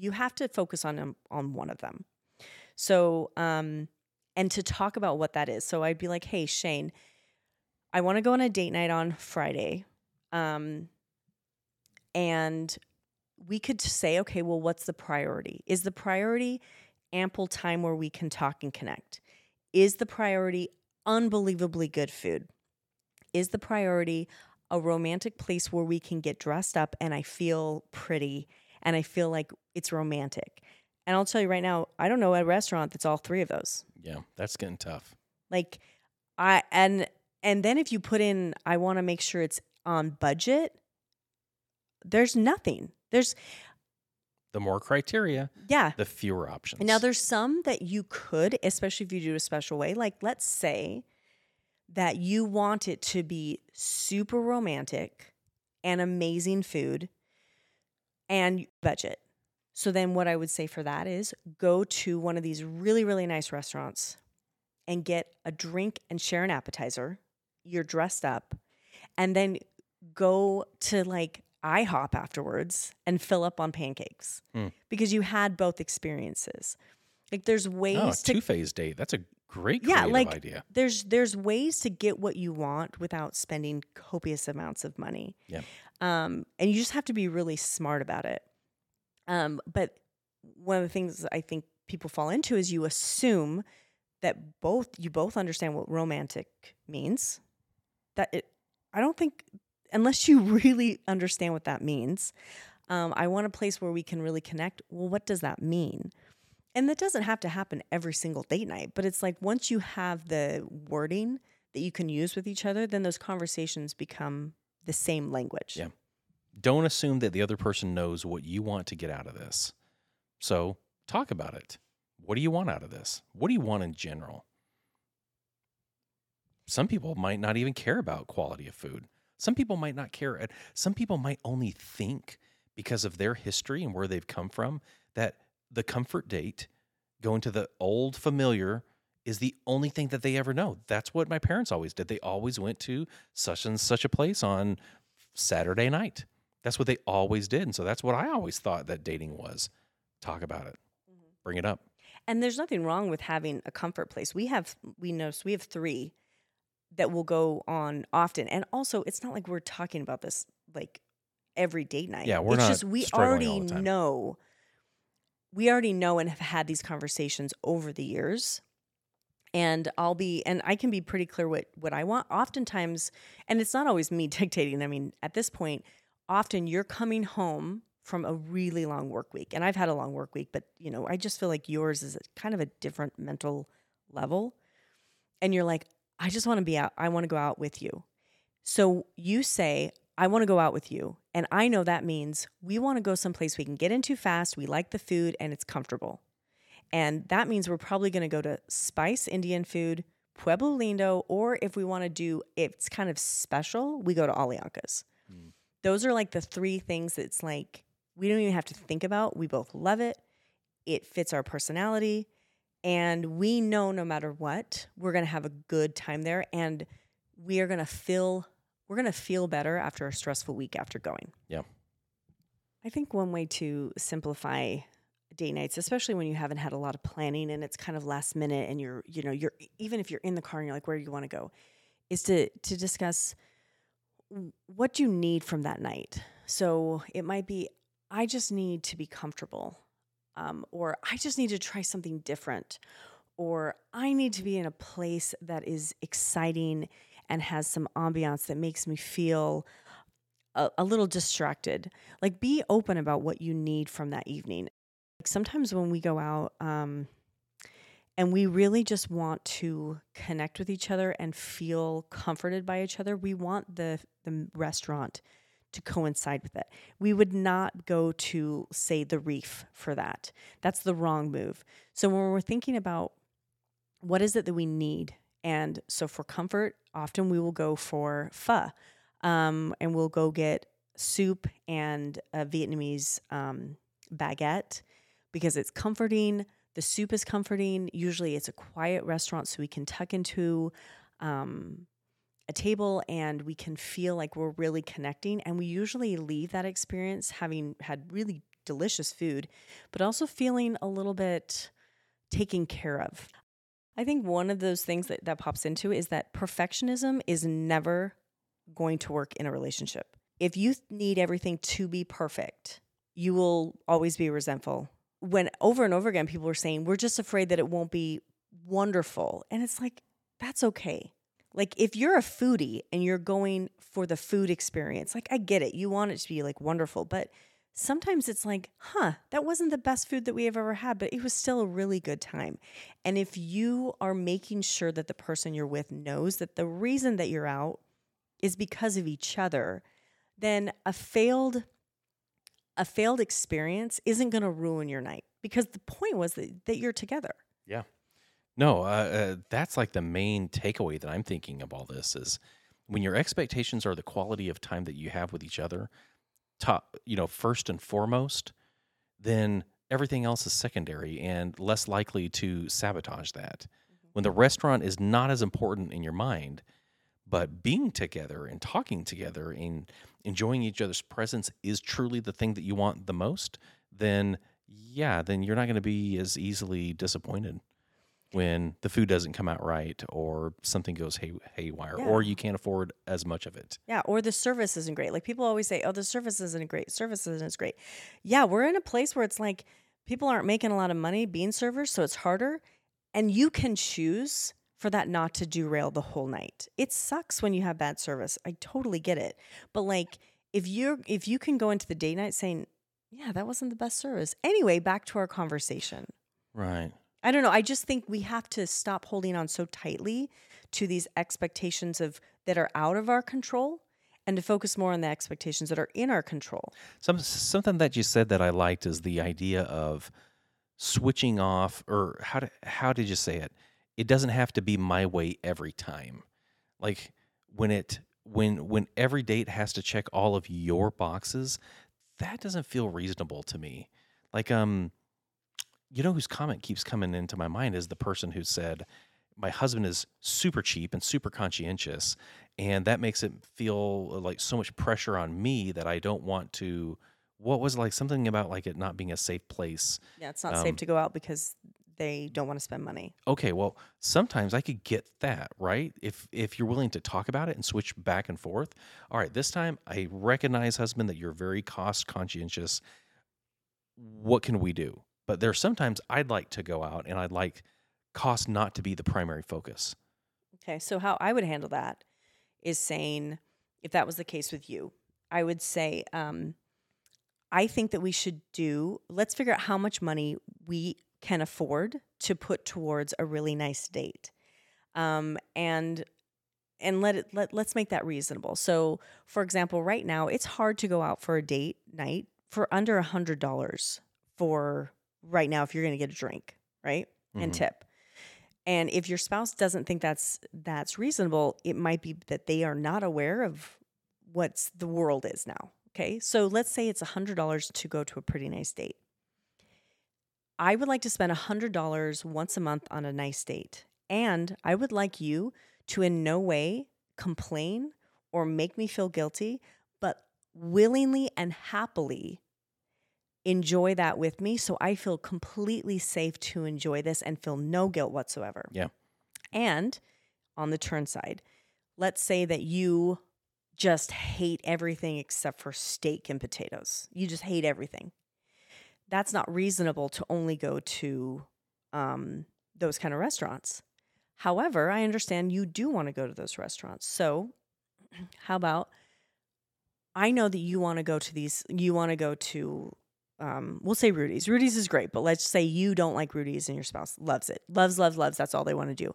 you have to focus on on one of them. So, um, and to talk about what that is. So I'd be like, hey, Shane, I want to go on a date night on Friday. Um, and we could say, okay, well, what's the priority? Is the priority ample time where we can talk and connect? Is the priority unbelievably good food? Is the priority a romantic place where we can get dressed up and I feel pretty and I feel like it's romantic? And I'll tell you right now, I don't know a restaurant that's all three of those. Yeah, that's getting tough. Like I and and then if you put in I want to make sure it's on budget, there's nothing. There's The more criteria, yeah. the fewer options. Now there's some that you could, especially if you do it a special way. Like let's say that you want it to be super romantic and amazing food and budget. So then what I would say for that is go to one of these really really nice restaurants and get a drink and share an appetizer. You're dressed up and then go to like IHOP afterwards and fill up on pancakes Hmm. because you had both experiences. Like there's ways oh, a to two phase date. That's a great Yeah, like- idea. there's there's ways to get what you want without spending copious amounts of money. Yeah. Um, and you just have to be really smart about it. Um, but one of the things I think people fall into is you assume that both you both understand what romantic means. That it, I don't think unless you [laughs] really understand what that means. Um, I want a place where we can really connect. Well, what does that mean? And that doesn't have to happen every single date night, but it's like once you have the wording that you can use with each other, then those conversations become the same language. Yeah. Don't assume that the other person knows what you want to get out of this. So talk about it. What do you want out of this? What do you want in general? Some people might not even care about quality of food. Some people might not care. Some people might only think because of their history and where they've come from that the comfort date, going to the old familiar, is the only thing that they ever know. That's what my parents always did. They always went to such and such a place on Saturday night. That's what they always did. And so that's what I always thought that dating was. Talk about it, mm-hmm. bring it up. And there's nothing wrong with having a comfort place. We have, we know, so we have three that will go on often. And also, it's not like we're talking about this like every date night. Yeah, we're it's not just we already know we already know and have had these conversations over the years and I'll be and I can be pretty clear what what I want. Oftentimes and it's not always me [laughs] dictating I mean at this point often you're coming home from a really long work week and I've had a long work week but you know I just feel like yours is kind of a different mental level and you're like I just want to be out I want to go out with you. So you say I want to go out with you and I know that means we want to go someplace we can get into fast we like the food and it's comfortable and that means we're probably going to go to Spice Indian Food, Pueblo Lindo, or if we want to do it's kind of special, we go to Alianca's. Mm. Those are like the three things that's like we don't even have to think about. We both love it. It fits our personality. And we know no matter what, we're going to have a good time there. And we are going to feel, we're going to feel better after a stressful week after going. Yeah. I think one way to simplify date nights, especially when you haven't had a lot of planning and it's kind of last minute and you're, you know, you're even if you're in the car and you're like, where do you want to go, is to to discuss what you need from that night. So it might be, I just need to be comfortable, um, or I just need to try something different, or I need to be in a place that is exciting and has some ambiance that makes me feel a, a, little distracted. Like, be open about what you need from that evening Like, sometimes when we go out um, and we really just want to connect with each other and feel comforted by each other, we want the the restaurant to coincide with it. We would not go to say the reef for that. That's the wrong move. So when we're thinking about what is it that we need, and so for comfort, often we will go for pho, um, and we'll go get soup and a Vietnamese um, baguette because it's comforting. The soup is comforting. Usually it's a quiet restaurant, so we can tuck into um, a table and we can feel like we're really connecting. And we usually leave that experience having had really delicious food, but also feeling a little bit taken care of. I think one of those things that, that pops into is that perfectionism is never going to work in a relationship. If you need everything to be perfect, you will always be resentful. When over and over again people are saying we're just afraid that it won't be wonderful. And it's like that's okay. Like if you're a foodie and you're going for the food experience like i get it. You want it to be like wonderful but sometimes it's like huh that wasn't the best food that we have ever had but it was still a really good time and if you are making sure that the person you're with knows that the reason that you're out is because of each other then a failed a failed experience isn't going to ruin your night because the point was that, that you're together. Yeah. No, uh, uh, that's like the main takeaway that I'm thinking of all this is when your expectations are the quality of time that you have with each other, top, you know, first and foremost, then everything else is secondary and less likely to sabotage that. Mm-hmm. When the restaurant is not as important in your mind, but being together and talking together and enjoying each other's presence is truly the thing that you want the most, then yeah, then you're not going to be as easily disappointed when the food doesn't come out right or something goes hay- haywire yeah. or you can't afford as much of it. Yeah, or the service isn't great. Like people always say, "Oh, the service isn't great. Service isn't great." Yeah, we're in a place where it's like people aren't making a lot of money being servers, so it's harder and you can choose for that not to derail the whole night. It sucks when you have bad service. I totally get it. But like if you're if you can go into the date night saying, "Yeah, that wasn't the best service." Anyway, back to our conversation. Right. I don't know. I just think we have to stop holding on so tightly to these expectations of that are out of our control and to focus more on the expectations that are in our control. Some something that you said that I liked is the idea of switching off or how to, how did you say it? It doesn't have to be my way every time. Like when it when when every date has to check all of your boxes, that doesn't feel reasonable to me. Like um you know whose comment keeps coming into my mind is the person who said my husband is super cheap and super conscientious and that makes it feel like so much pressure on me that I don't want to what was like something about like it not being a safe place. Yeah, it's not Um, safe to go out because they don't want to spend money. Okay, well, sometimes I could get that, right? If if you're willing to talk about it and switch back and forth. All right, this time I recognize husband that you're very cost conscientious. What can we do? But there's sometimes I'd like to go out and I'd like cost not to be the primary focus. Okay, so how I would handle that is saying, if that was the case with you, I would say, um, I think that we should do, let's figure out how much money we can afford to put towards a really nice date. Um, and and let it let, let's make that reasonable. So for example, right now it's hard to go out for a date night for under a hundred dollars for right now if you're gonna get a drink, right? And Mhm. tip. And if your spouse doesn't think that's that's reasonable, it might be that they are not aware of what's the world is now. Okay. So let's say it's $100 to go to a pretty nice date. I would like to spend $100 once a month on a nice date. And I would like you to in no way complain or make me feel guilty, but willingly and happily enjoy that with me so I feel completely safe to enjoy this and feel no guilt whatsoever. Yeah. And on the turn side, let's say that you just hate everything except for steak and potatoes. You just hate everything. That's not reasonable to only go to um, those kind of restaurants. However, I understand you do want to go to those restaurants. So, [clears throat] how about I know that you want to go to these, you want to go to, um, we'll say Rudy's. Rudy's is great, but let's say you don't like Rudy's and your spouse loves it. Loves, loves, loves. That's all they want to do.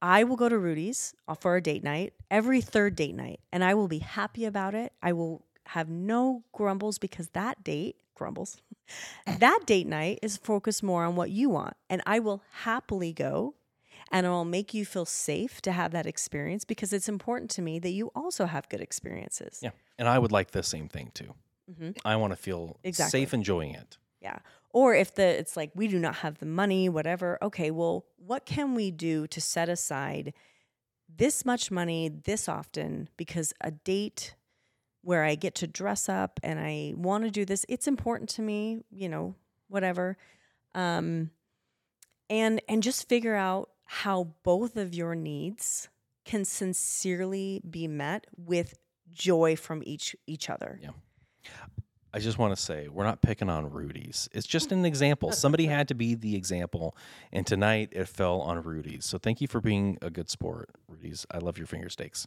I will go to Rudy's uh, for a date night every third date night, and I will be happy about it. I will have no grumbles because that date, grumbles, [laughs] that date night is focused more on what you want. And I will happily go and I'll make you feel safe to have that experience because it's important to me that you also have good experiences. Yeah. And I would like the same thing too. Mhm. I want to feel Exactly. safe enjoying it. Yeah. Or if the it's like we do not have the money, whatever. Okay, well, what can we do to set aside this much money this often because a date where I get to dress up and I want to do this, it's important to me, you know, whatever. Um and and just figure out how both of your needs can sincerely be met with joy from each each other. Yeah. I just want to say we're not picking on Rudy's. It's just an example. [laughs] Somebody had to be the example, and tonight it fell on Rudy's. So thank you for being a good sport, Rudy's. I love your finger steaks.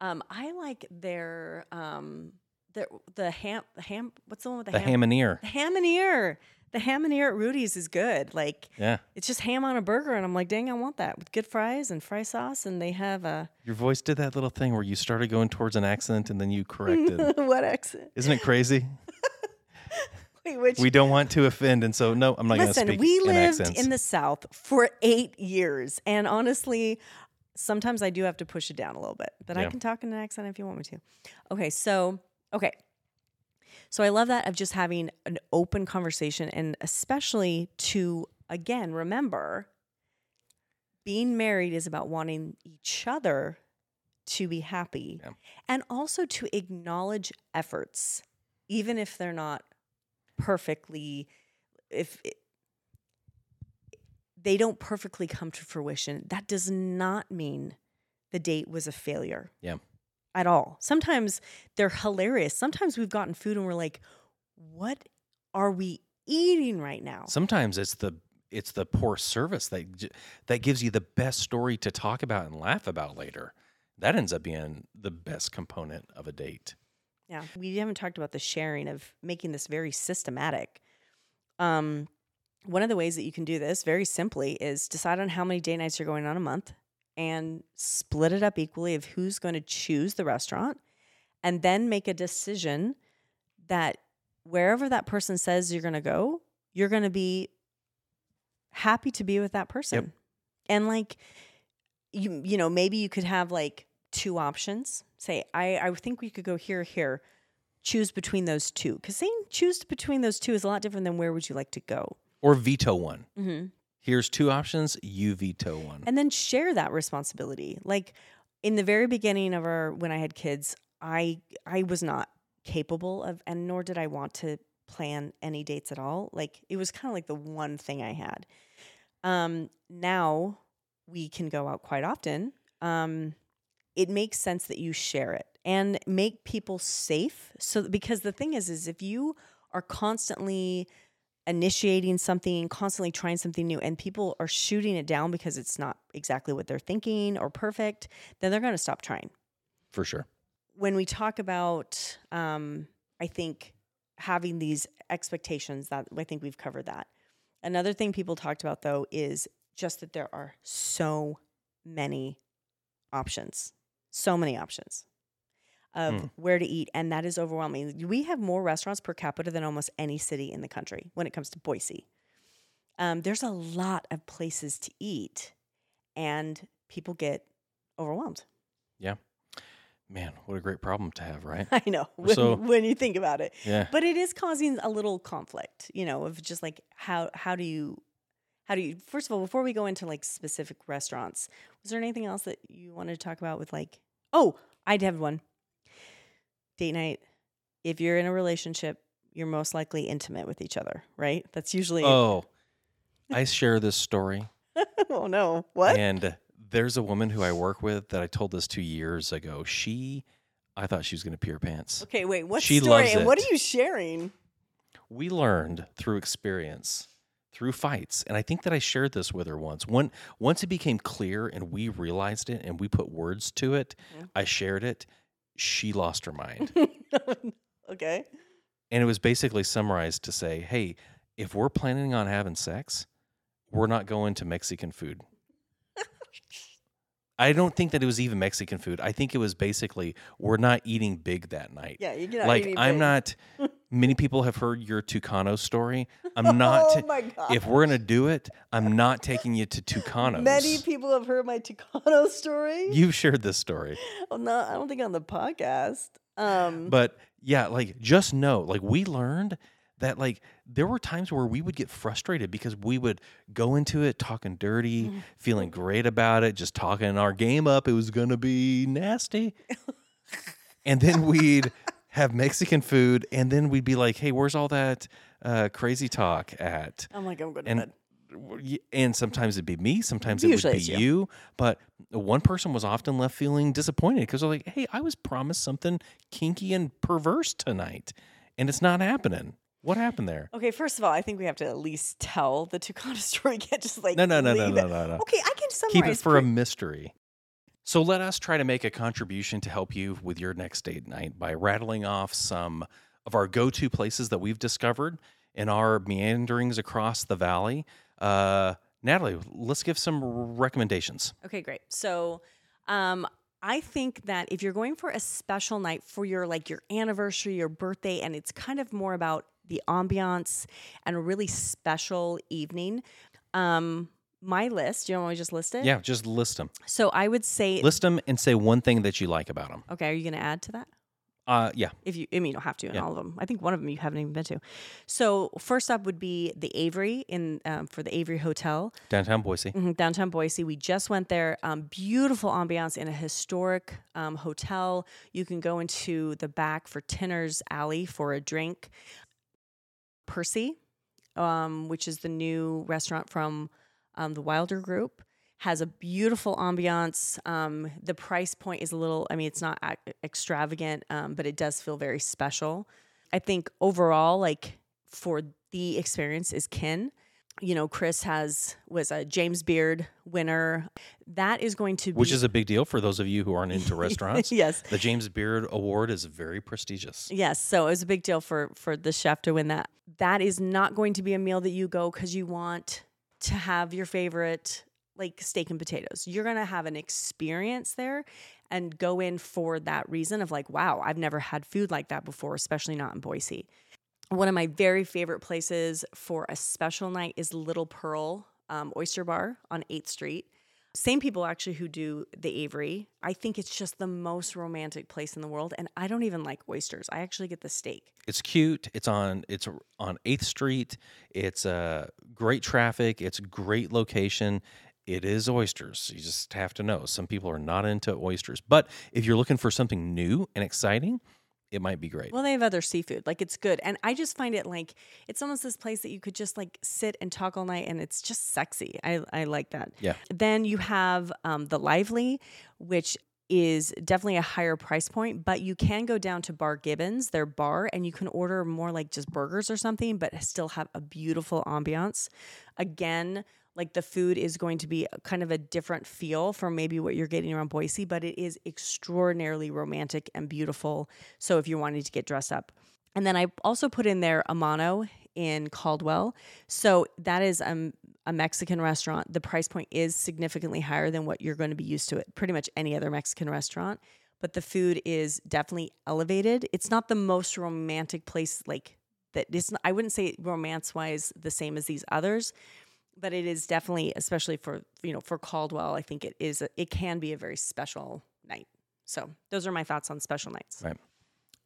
Um, I like their um, their the ham the ham. What's the one with the, The ham? ham and ear. The ham and ear. The ham and ear at Rudy's is good. Like Yeah. it's just ham on a burger, and I'm like, dang, I want that with good fries and fry sauce. And they have a Your voice did that little thing where you started going towards an accent and then you corrected. [laughs] what accent? Isn't it crazy? [laughs] Wait, which We don't want to offend, and so no, I'm not going to listen? speak We lived accents. in the South for eight years, and honestly, sometimes I do have to push it down a little bit. But I can talk in an accent if you want me to. Okay, so okay. So I love that of just having an open conversation and especially to again remember being married is about wanting each other to be happy Yeah. and also to acknowledge efforts even if they're not perfectly if it, they don't perfectly come to fruition that does not mean the date was a failure Yeah. At all sometimes they're hilarious sometimes we've gotten food and we're like what are we eating right now Sometimes it's the it's the poor service that that gives you the best story to talk about and laugh about later. That ends up being the best component of a date. Yeah. We haven't talked about the sharing of making this very systematic. Um, one of the ways that you can do this very simply is decide on how many day nights you're going on a month and split it up equally of who's going to choose the restaurant and then make a decision that wherever that person says you're going to go, you're going to be happy to be with that person. And like you you know, maybe you could have like two options. Say, I I think we could go here here. Choose between those two. Cuz saying choose between those two is a lot different than where would you like to go. Or veto one. Mm-hmm. Here's two options. You veto one. and then share that responsibility like in the very beginning of our when i had kids i i was not capable of and nor did i want to plan any dates at all like it was kind of like the one thing i had um now we can go out quite often um it makes sense that you share it and make people safe so because the thing is is if you are constantly initiating something, constantly trying something new, and people are shooting it down because it's not exactly what they're thinking or perfect, then they're going to stop trying. For sure. When we talk about, um, I think, having these expectations, that I think we've covered that. Another thing people talked about, though, is just that there are so many options, so many options of Hmm. where to eat, and that is overwhelming. We have more restaurants per capita than almost any city in the country when it comes to Boise. Um, there's a lot of places to eat, and people get overwhelmed. Yeah. Man, what a great problem to have, right? [laughs] I know when, So- when you think about it, Yeah. but it is causing a little conflict. You know, of just like how how do you how do you first of all before we go into like specific restaurants, was there anything else that you wanted to talk about with like? Oh, I'd have one date night. If you're in a relationship, you're most likely intimate with each other, right? That's usually. Oh, I share this story. [laughs] oh no! What? And there's a woman who I work with that I told this two years ago. She, I thought she was going to pee her pants. Okay, wait. What She story? loves And what are you sharing? We learned through experience, through fights, and I think that I shared this with her once. When once it became clear and we realized it and we put words to it, Yeah. I shared it. She lost her mind. [laughs] okay. And it was basically summarized to say, hey, if we're planning on having sex, we're not going to Mexican food. [laughs] I don't think that it was even Mexican food. I think it was basically we're not eating big that night. Yeah, you get like I'm not [laughs] many people have heard your Tucano story. I'm [laughs] not Oh my god! if we're going to do it, I'm not taking you to Tucanos. Many people have heard my Tucano [laughs] story. You've shared this story. well, not, I don't think on the podcast. Um, But yeah, like just know, like we learned that like there were times where we would get frustrated because we would go into it talking dirty, Mm-hmm. feeling great about it, just talking our game up. It was gonna be nasty. [laughs] and then we'd have Mexican food, and then we'd be like, "Hey, where's all that uh, crazy talk at?" I'm like, I'm going to and bed. and sometimes it'd be me, sometimes it Usually would be you. you. But one person was often left feeling disappointed because they're like, "Hey, I was promised something kinky and perverse tonight, and it's not happening. What happened there?" Okay, first of all, I think we have to at least tell the Tucano [laughs] story. Can't just like No, no, no, no, no, it. no, no. Okay, I can summarize. Keep it for a mystery. So let us try to make a contribution to help you with your next date night by rattling off some of our go-to places that we've discovered in our meanderings across the valley. Uh, Natalie, let's give some recommendations. Okay, great. So, um, I think that if you're going for a special night for your like your anniversary, your birthday, and it's kind of more about the ambiance and a really special evening, um, my list. You know, want me to just list it? Yeah, just list them. So I would say, List them and say one thing that you like about them. okay, are you going to add to that? Uh, yeah. If you, I mean, you don't have to in Yeah. all of them. I think one of them you haven't even been to. So first up would be the Avery in um, for the Avery Hotel. Downtown Boise. Mhm, downtown Boise. We just went there. Um, beautiful ambiance in a historic um, hotel. You can go into the back for Tinner's Alley for a drink. Percy, um, which is the new restaurant from um, the Wilder Group, has a beautiful ambiance. Um, the price point is a little, I mean, it's not ac- extravagant, um, but it does feel very special. I think overall, like for the experience is kin. you know, Kris has was a James Beard winner. That is going to be Which is a big deal for those of you who aren't into [laughs] restaurants. yes. The James Beard Award is very prestigious. Yes, so it was a big deal for for the chef to win that. That is not going to be a meal that you go because you want to have your favorite like steak and potatoes. You're gonna have an experience there and go in for that reason of like, wow, I've never had food like that before, especially not in Boise. One of my very favorite places for a special night is Little Pearl um, Oyster Bar on 8th Street. Same people actually who do the Avery. I think it's just the most romantic place in the world, and I don't even like oysters. I actually get the steak. It's cute. It's on it's on 8th Street. It's uh, great traffic. It's great location. It is oysters. You just have to know. Some people are not into oysters. But if you're looking for something new and exciting, it might be great. Well, they have other seafood. Like it's good. And I just find it like it's almost this place that you could just like sit and talk all night and it's just sexy. I, I like that. Yeah. Then you have um, the Lively, which is definitely a higher price point, but you can go down to Bar Gibbons, their bar, and you can order more like just burgers or something, but still have a beautiful ambiance. Again, like the food is going to be kind of a different feel from maybe what you're getting around Boise, but it is extraordinarily romantic and beautiful. So if you're wanting to get dressed up. And then I also put in there Amano in Caldwell. So that is um, a Mexican restaurant. The price point is significantly higher than what you're going to be used to at pretty much any other Mexican restaurant. But the food is definitely elevated. It's not the most romantic place like that. It's I wouldn't say romance wise the same as these others, but it is definitely, especially for you know for Caldwell, I think it is. A, it can be a very special night. So those are my thoughts on special nights. Right.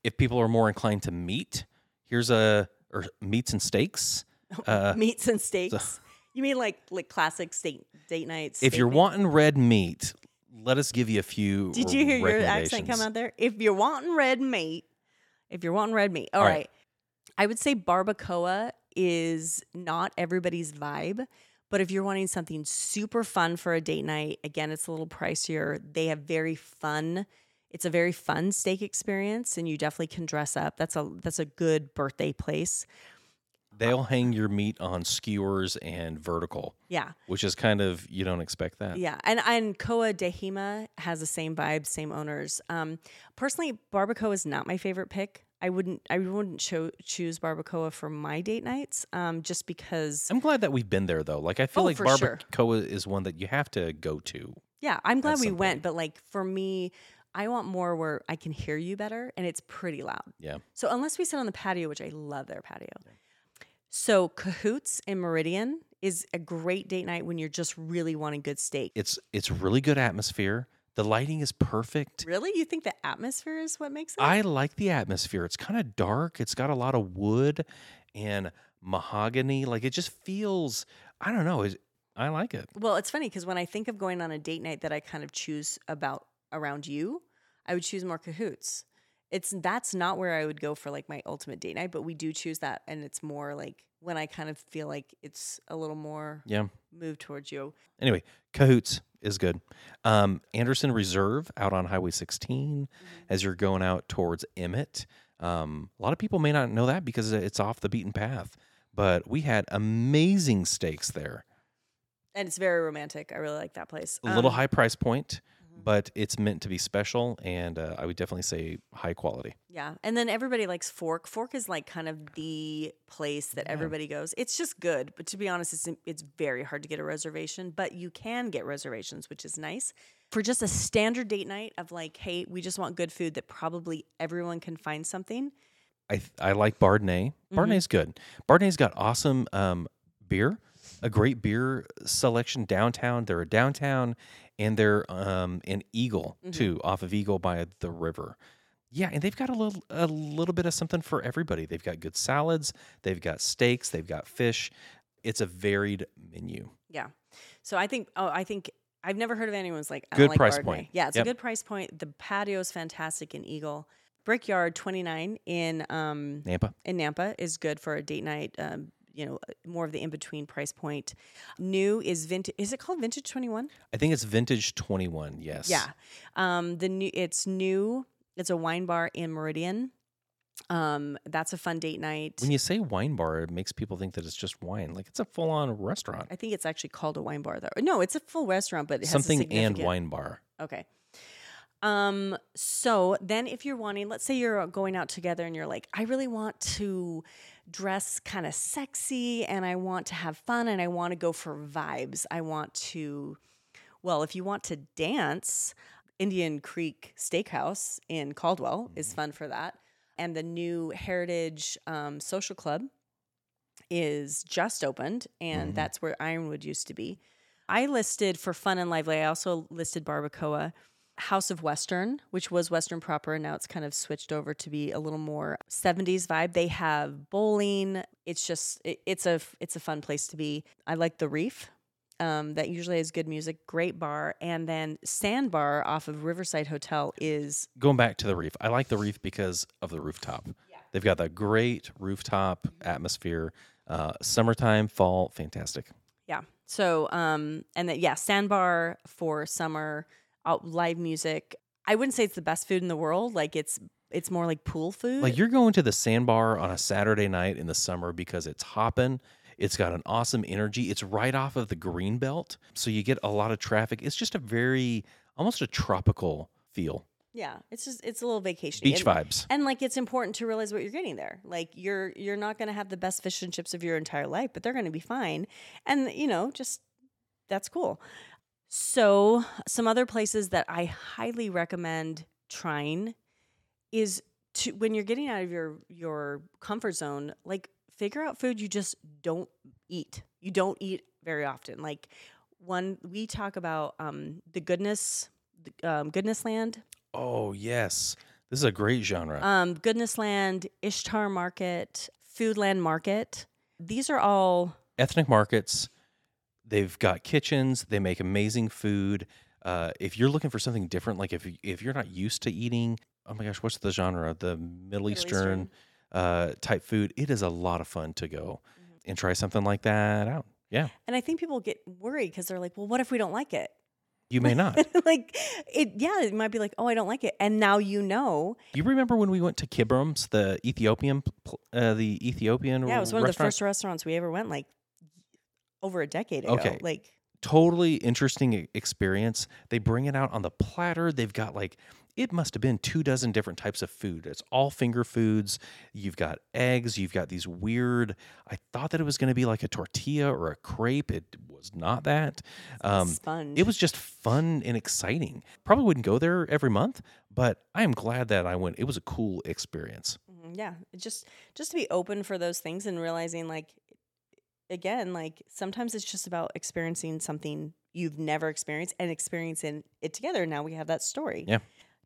If people are more inclined to meat, here's a or meats and steaks. [laughs] Uh, Meats and steaks. you mean like like classic steak date nights? if you're wanting red meat, let us give you a few. did you hear your accent come out there? If you're wanting red meat, if you're wanting red meat, all All right. right. I would say barbacoa is not everybody's vibe. But if you're wanting something super fun for a date night, again, it's a little pricier. They have very fun. It's a very fun steak experience, and you definitely can dress up. That's a that's a good birthday place. They'll hang your meat on skewers and vertical, Yeah, which is kind of you don't expect that. yeah, and and Koa Dehima has the same vibe, same owners. Um, personally, barbacoa is not my favorite pick. I wouldn't I wouldn't cho- choose barbacoa for my date nights, um, just because. I'm glad that we've been there though. Like I feel Oh, like for sure. barbacoa is one that you have to go to. Yeah, I'm glad we went, point. but like for me, I want more where I can hear you better and it's pretty loud. Yeah. So unless we sit on the patio, which I love their patio. So Cahoots in Meridian is a great date night when you're just really wanting good steak. It's it's really good atmosphere. The lighting is perfect. Really? You think the atmosphere is what makes it? I like the atmosphere. It's kind of dark. It's got a lot of wood and mahogany. Like it just feels. I don't know. It, I like it. well, it's funny because when I think of going on a date night that I kind of choose about around you, I would choose more Cahoots. It's that's not where I would go for like my ultimate date night, but we do choose that, and it's more like when I kind of feel like it's a little more Yeah. moved towards you. Anyway, Cahoots is good. Um, Anderson Reserve out on Highway 16 as you're going out towards Emmett. Um, a lot of people may not know that because it's off the beaten path, but we had amazing steaks there. And it's very romantic. I really like that place. A little Um, high price point, mhm. but it's meant to be special, and uh, I would definitely say high quality. Yeah. And then everybody likes Fork. Fork is like kind of the place that Yeah. everybody goes. It's just good. But to be honest, it's, it's very hard to get a reservation, but you can get reservations, which is nice. For just a standard date night of like, hey, we just want good food that probably everyone can find something. I th- I like Bardenay. Mhm. Bardenay's good. Bardenay's got awesome um, beer, a great beer selection downtown. They're a downtown, and they're um, in Eagle Mhm. too, off of Eagle by the river. Yeah, and they've got a little a little bit of something for everybody. They've got good salads. They've got steaks. They've got fish. It's a varied menu. Yeah. So I think, oh, I think I've never heard of anyone's like, I Good like price point. Yeah, it's Yep. a good price point. The patio is fantastic in Eagle. Brickyard 29 in um, Nampa. in Nampa is good for a date night. Um, you know, more of the in between price point. New is vintage. Is it called Vintage Twenty One? I think it's vintage twenty one. Yes. Yeah. Um, the new it's new. It's a wine bar in Meridian. Um, that's a fun date night. When you say wine bar, it makes people think that it's just wine. Like it's a full on restaurant. I think it's actually called a wine bar though. No, it's a full restaurant, but it has a Something and wine bar. Okay. Um, so then if you're wanting, let's say you're going out together and you're like, I really want to dress kind of sexy and I want to have fun and I want to go for vibes. I want to, well, if you want to dance, Indian Creek Steakhouse in Caldwell is fun for that. And the new Heritage um, Social Club is just opened, and Mhm. that's where Ironwood used to be. I listed for fun and lively. I also listed Barbacoa, House of Western, which was Western proper, and now it's kind of switched over to be a little more 70s vibe. They have bowling. It's just it, it's a it's a fun place to be. I like the Reef. Um, that usually has good music, great bar, and then Sandbar off of Riverside Hotel is Going back to the reef, I like the reef because of the rooftop. Yeah. They've got that great rooftop atmosphere. Uh, summertime, fall, fantastic. Yeah. So, um, and then yeah, sandbar for summer, live music. I wouldn't say it's the best food in the world. Like it's it's more like pool food. Like you're going to the sandbar on a Saturday night in the summer because it's hopping. It's got an awesome energy. It's right off of the green belt, so you get a lot of traffic. It's just a very almost a tropical feel. yeah, it's just it's a little vacation. Beach and, vibes. And like it's important to realize what you're getting there. Like you're you're not going to have the best fish and chips of your entire life, but they're going to be fine. And you know, just that's cool. So, some other places that I highly recommend trying is to when you're getting out of your your comfort zone, like figure out food you just don't eat. You don't eat very often. Like one we talk about um the goodness um, goodness land Oh yes, this is a great genre. um, Goodness Land, Ishtar Market, Foodland Market. These are all ethnic markets. They've got kitchens. They make amazing food. Uh, if you're looking for something different, like if if you're not used to eating, oh my gosh, what's the genre? The Middle, Eastern, Eastern. Uh, type food. It is a lot of fun to go Mm-hmm. and try something like that out. Yeah, and I think people get worried because they're like, well, what if we don't like it? you may not. [laughs] like it yeah, it might be like, oh, I don't like it. And now you know. you remember when we went to Kibrom's, the Ethiopian, pl- uh, the Ethiopian? Restaurant. Yeah, it was one of the first restaurants we ever went like over a decade ago. Okay. Like totally interesting experience. They bring it out on the platter. They've got like it must have been two dozen different types of food. It's all finger foods. You've got eggs. You've got these weird. I thought that it was going to be like a tortilla or a crepe. It was not that. Um, sponge. it was just fun and exciting. Probably wouldn't go there every month, but I am glad that I went. It was a cool experience. Mhm, yeah just just to be open for those things and realizing like again like sometimes it's just about experiencing something you've never experienced and experiencing it together now we have that story Yeah.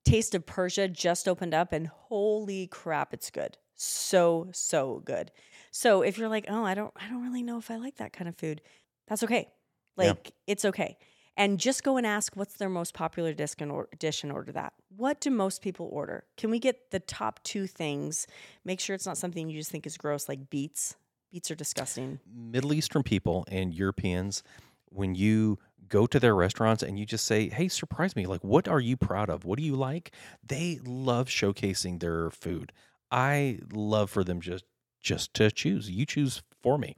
taste of persia just opened up and holy crap it's good so so good so if you're like oh i don't i don't really know if i like that kind of food that's okay Yeah. like it's okay and just go and ask what's their most popular dish and, or- dish and order that. What do most people order? Can we get the top two things? Make sure it's not something you just think is gross, like beets. Beets are disgusting. Middle Eastern people and Europeans, when you go to their restaurants and you just say, Hey, surprise me, like, what are you proud of? What do you like? They love showcasing their food. I love for them just just to choose. You choose for me.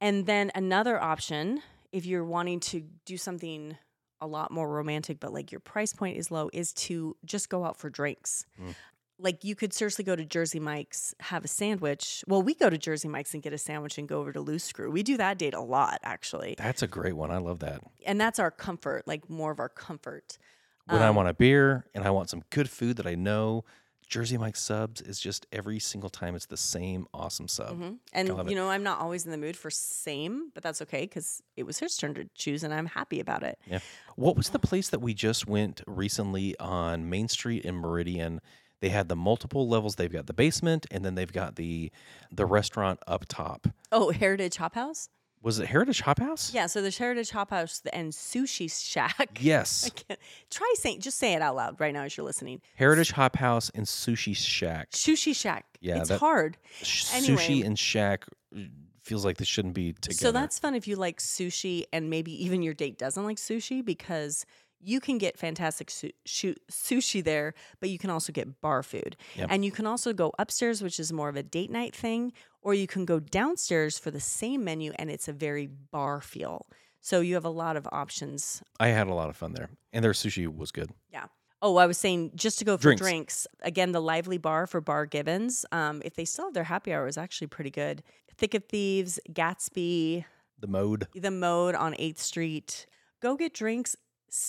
And then another option, if you're wanting to do something a lot more romantic, but like your price point is low, is to just go out for drinks. Mm. Like you could seriously go to Jersey Mike's, have a sandwich. Well, we go to Jersey Mike's and get a sandwich and go over to Loose Screw. We do that date a lot, actually. That's a great one. I love that. And that's our comfort, like more of our comfort. When I Um, want a beer and I want some good food that I know, Jersey Mike's subs is just every single time it's the same awesome sub. Mhm. And you it. know, I'm not always in the mood for same, but that's okay because it was his turn to choose, and I'm happy about it. Yeah. What was the place that we just went recently on Main Street in Meridian? They had the multiple levels. They've got the basement and then they've got the the restaurant up top. Oh, Heritage Hop House. Was it Heritage Hop House? Yeah, so there's Heritage Hop House and Sushi Shack. Yes. [laughs] I can't, try saying, just say it out loud right now as you're listening. Heritage Hop House and Sushi Shack. Sushi Shack. Yeah, it's that- hard. Sh- Anyway. Sushi and Shack uh, feels like they shouldn't be together. So that's fun if you like sushi and maybe even your date doesn't like sushi because you can get fantastic su- shu- sushi there, but you can also get bar food. Yep. And you can also go upstairs, which is more of a date night thing, or you can go downstairs for the same menu and it's a very bar feel. So you have a lot of options. I had a lot of fun there, and their sushi was good. Yeah. Oh, I was saying just to go for Drinks. drinks. Again, the Lively Bar for Bar Gibbons. Um, if they still have their happy hour, is actually pretty good. Thick of Thieves, Gatsby, The mode. the Mode on Eighth Street. Go get drinks.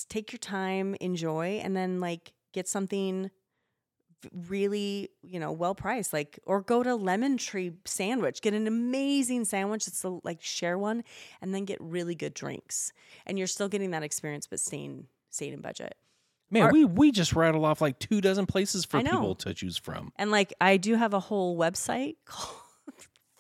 Take your time, enjoy, and then like get something really you know well priced like or go to lemon tree sandwich get an amazing sandwich it's a, like share one and then get really good drinks and you're still getting that experience but staying staying in budget Man, Our- we we just rattled off like two dozen places for people to choose from. And like I do have a whole website [laughs] called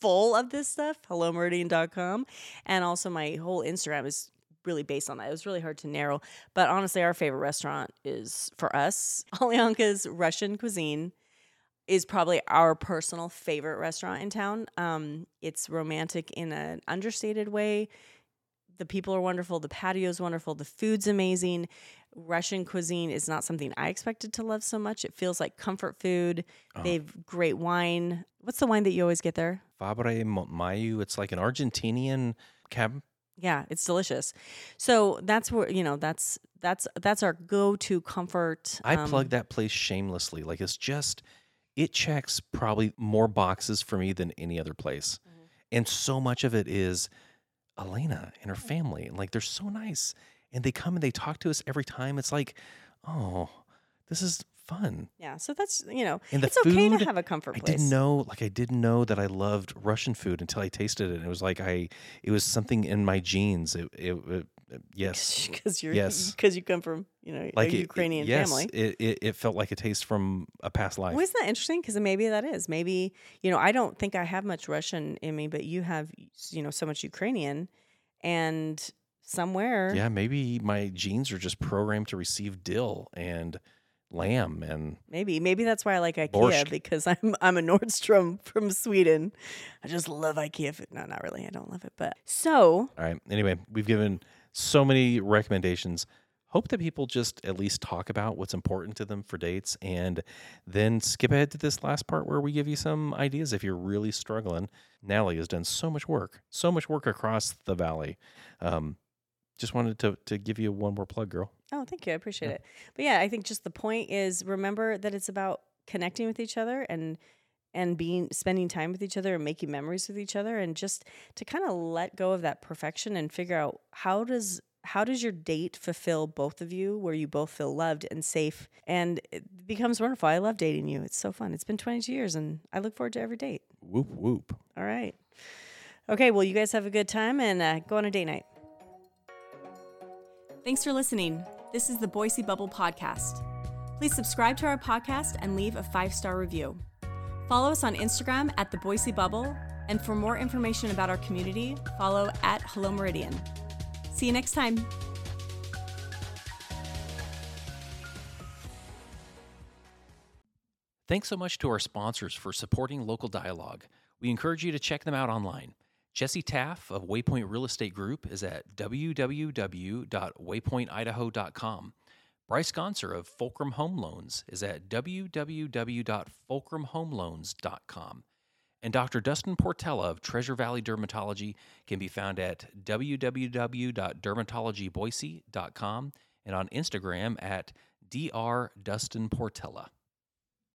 full of this stuff, hellomeridian.com. And also my whole Instagram is really based on that. It was really hard to narrow. But honestly, our favorite restaurant is for us, [laughs] Alyonka's Russian cuisine is probably our personal favorite restaurant in town. Um, it's romantic in an understated way. The people are wonderful. The patio is wonderful. The food's amazing. Russian cuisine is not something I expected to love so much. It feels like comfort food. Oh. They have great wine. What's the wine that you always get there? Fabre Montmayou. It's like an Argentinian cab. Yeah, it's delicious. So that's where you know that's that's that's our go-to comfort. I um, plugged that place shamelessly. Like it's just, it checks probably more boxes for me than any other place, Mhm. and so much of it is Elena and her family. And like they're so nice, and they come and they talk to us every time. It's like, oh, this is fun. Yeah, so that's you know And the it's okay to have a comfort I didn't know, like I didn't know that I loved Russian food until I tasted it. And it was like I, it was something in my genes. It, it, it yes, [laughs] because you're Yes. because you come from you know like a it- Ukrainian yes, family. It, it, it felt like a taste from a past life. Well, isn't that interesting? Because maybe that is. Maybe, you know, I don't think I have much Russian in me, but you have, you know, so much Ukrainian. And somewhere, Yeah, maybe my genes are just programmed to receive dill and lamb and maybe, maybe that's why I like IKEA Borscht. because [laughs] I'm I'm a Nordstrom from Sweden. I just love IKEA food. No, not really. I don't love it. But so all right. Anyway, we've given so many recommendations. Hope that people just at least talk about what's important to them for dates and then skip ahead to this last part where we give you some ideas if you're really struggling. Natalie has done so much work, so much work across the valley. Um, just wanted to, to give you one more plug, girl. Oh, thank you. I appreciate Yeah. it. But yeah, I think just the point is remember that it's about connecting with each other and and being spending time with each other and making memories with each other and just to kind of let go of that perfection and figure out how does how does your date fulfill both of you where you both feel loved and safe and it becomes wonderful. I love dating you. It's so fun. It's been 22 years and I look forward to every date. Whoop, whoop. All right. Okay, well, you guys have a good time and uh, go on a date night. Thanks for listening. This is the Boise Bubble Podcast. Please subscribe to our podcast and leave a five star review. Follow us on Instagram at the Boise Bubble, and for more information about our community, follow at Hello Meridian. See you next time. Thanks so much to our sponsors for supporting local dialogue. We encourage you to check them out online. Jesse Taff of Waypoint Real Estate Group is at www.waypointidaho.com. Bryce Gonser of Fulcrum Home Loans is at www.fulcrumhomeloans.com. And Dr. Dustin Portela of Treasure Valley Dermatology can be found at www.dermatologyboise.com and on Instagram at drdustinportella.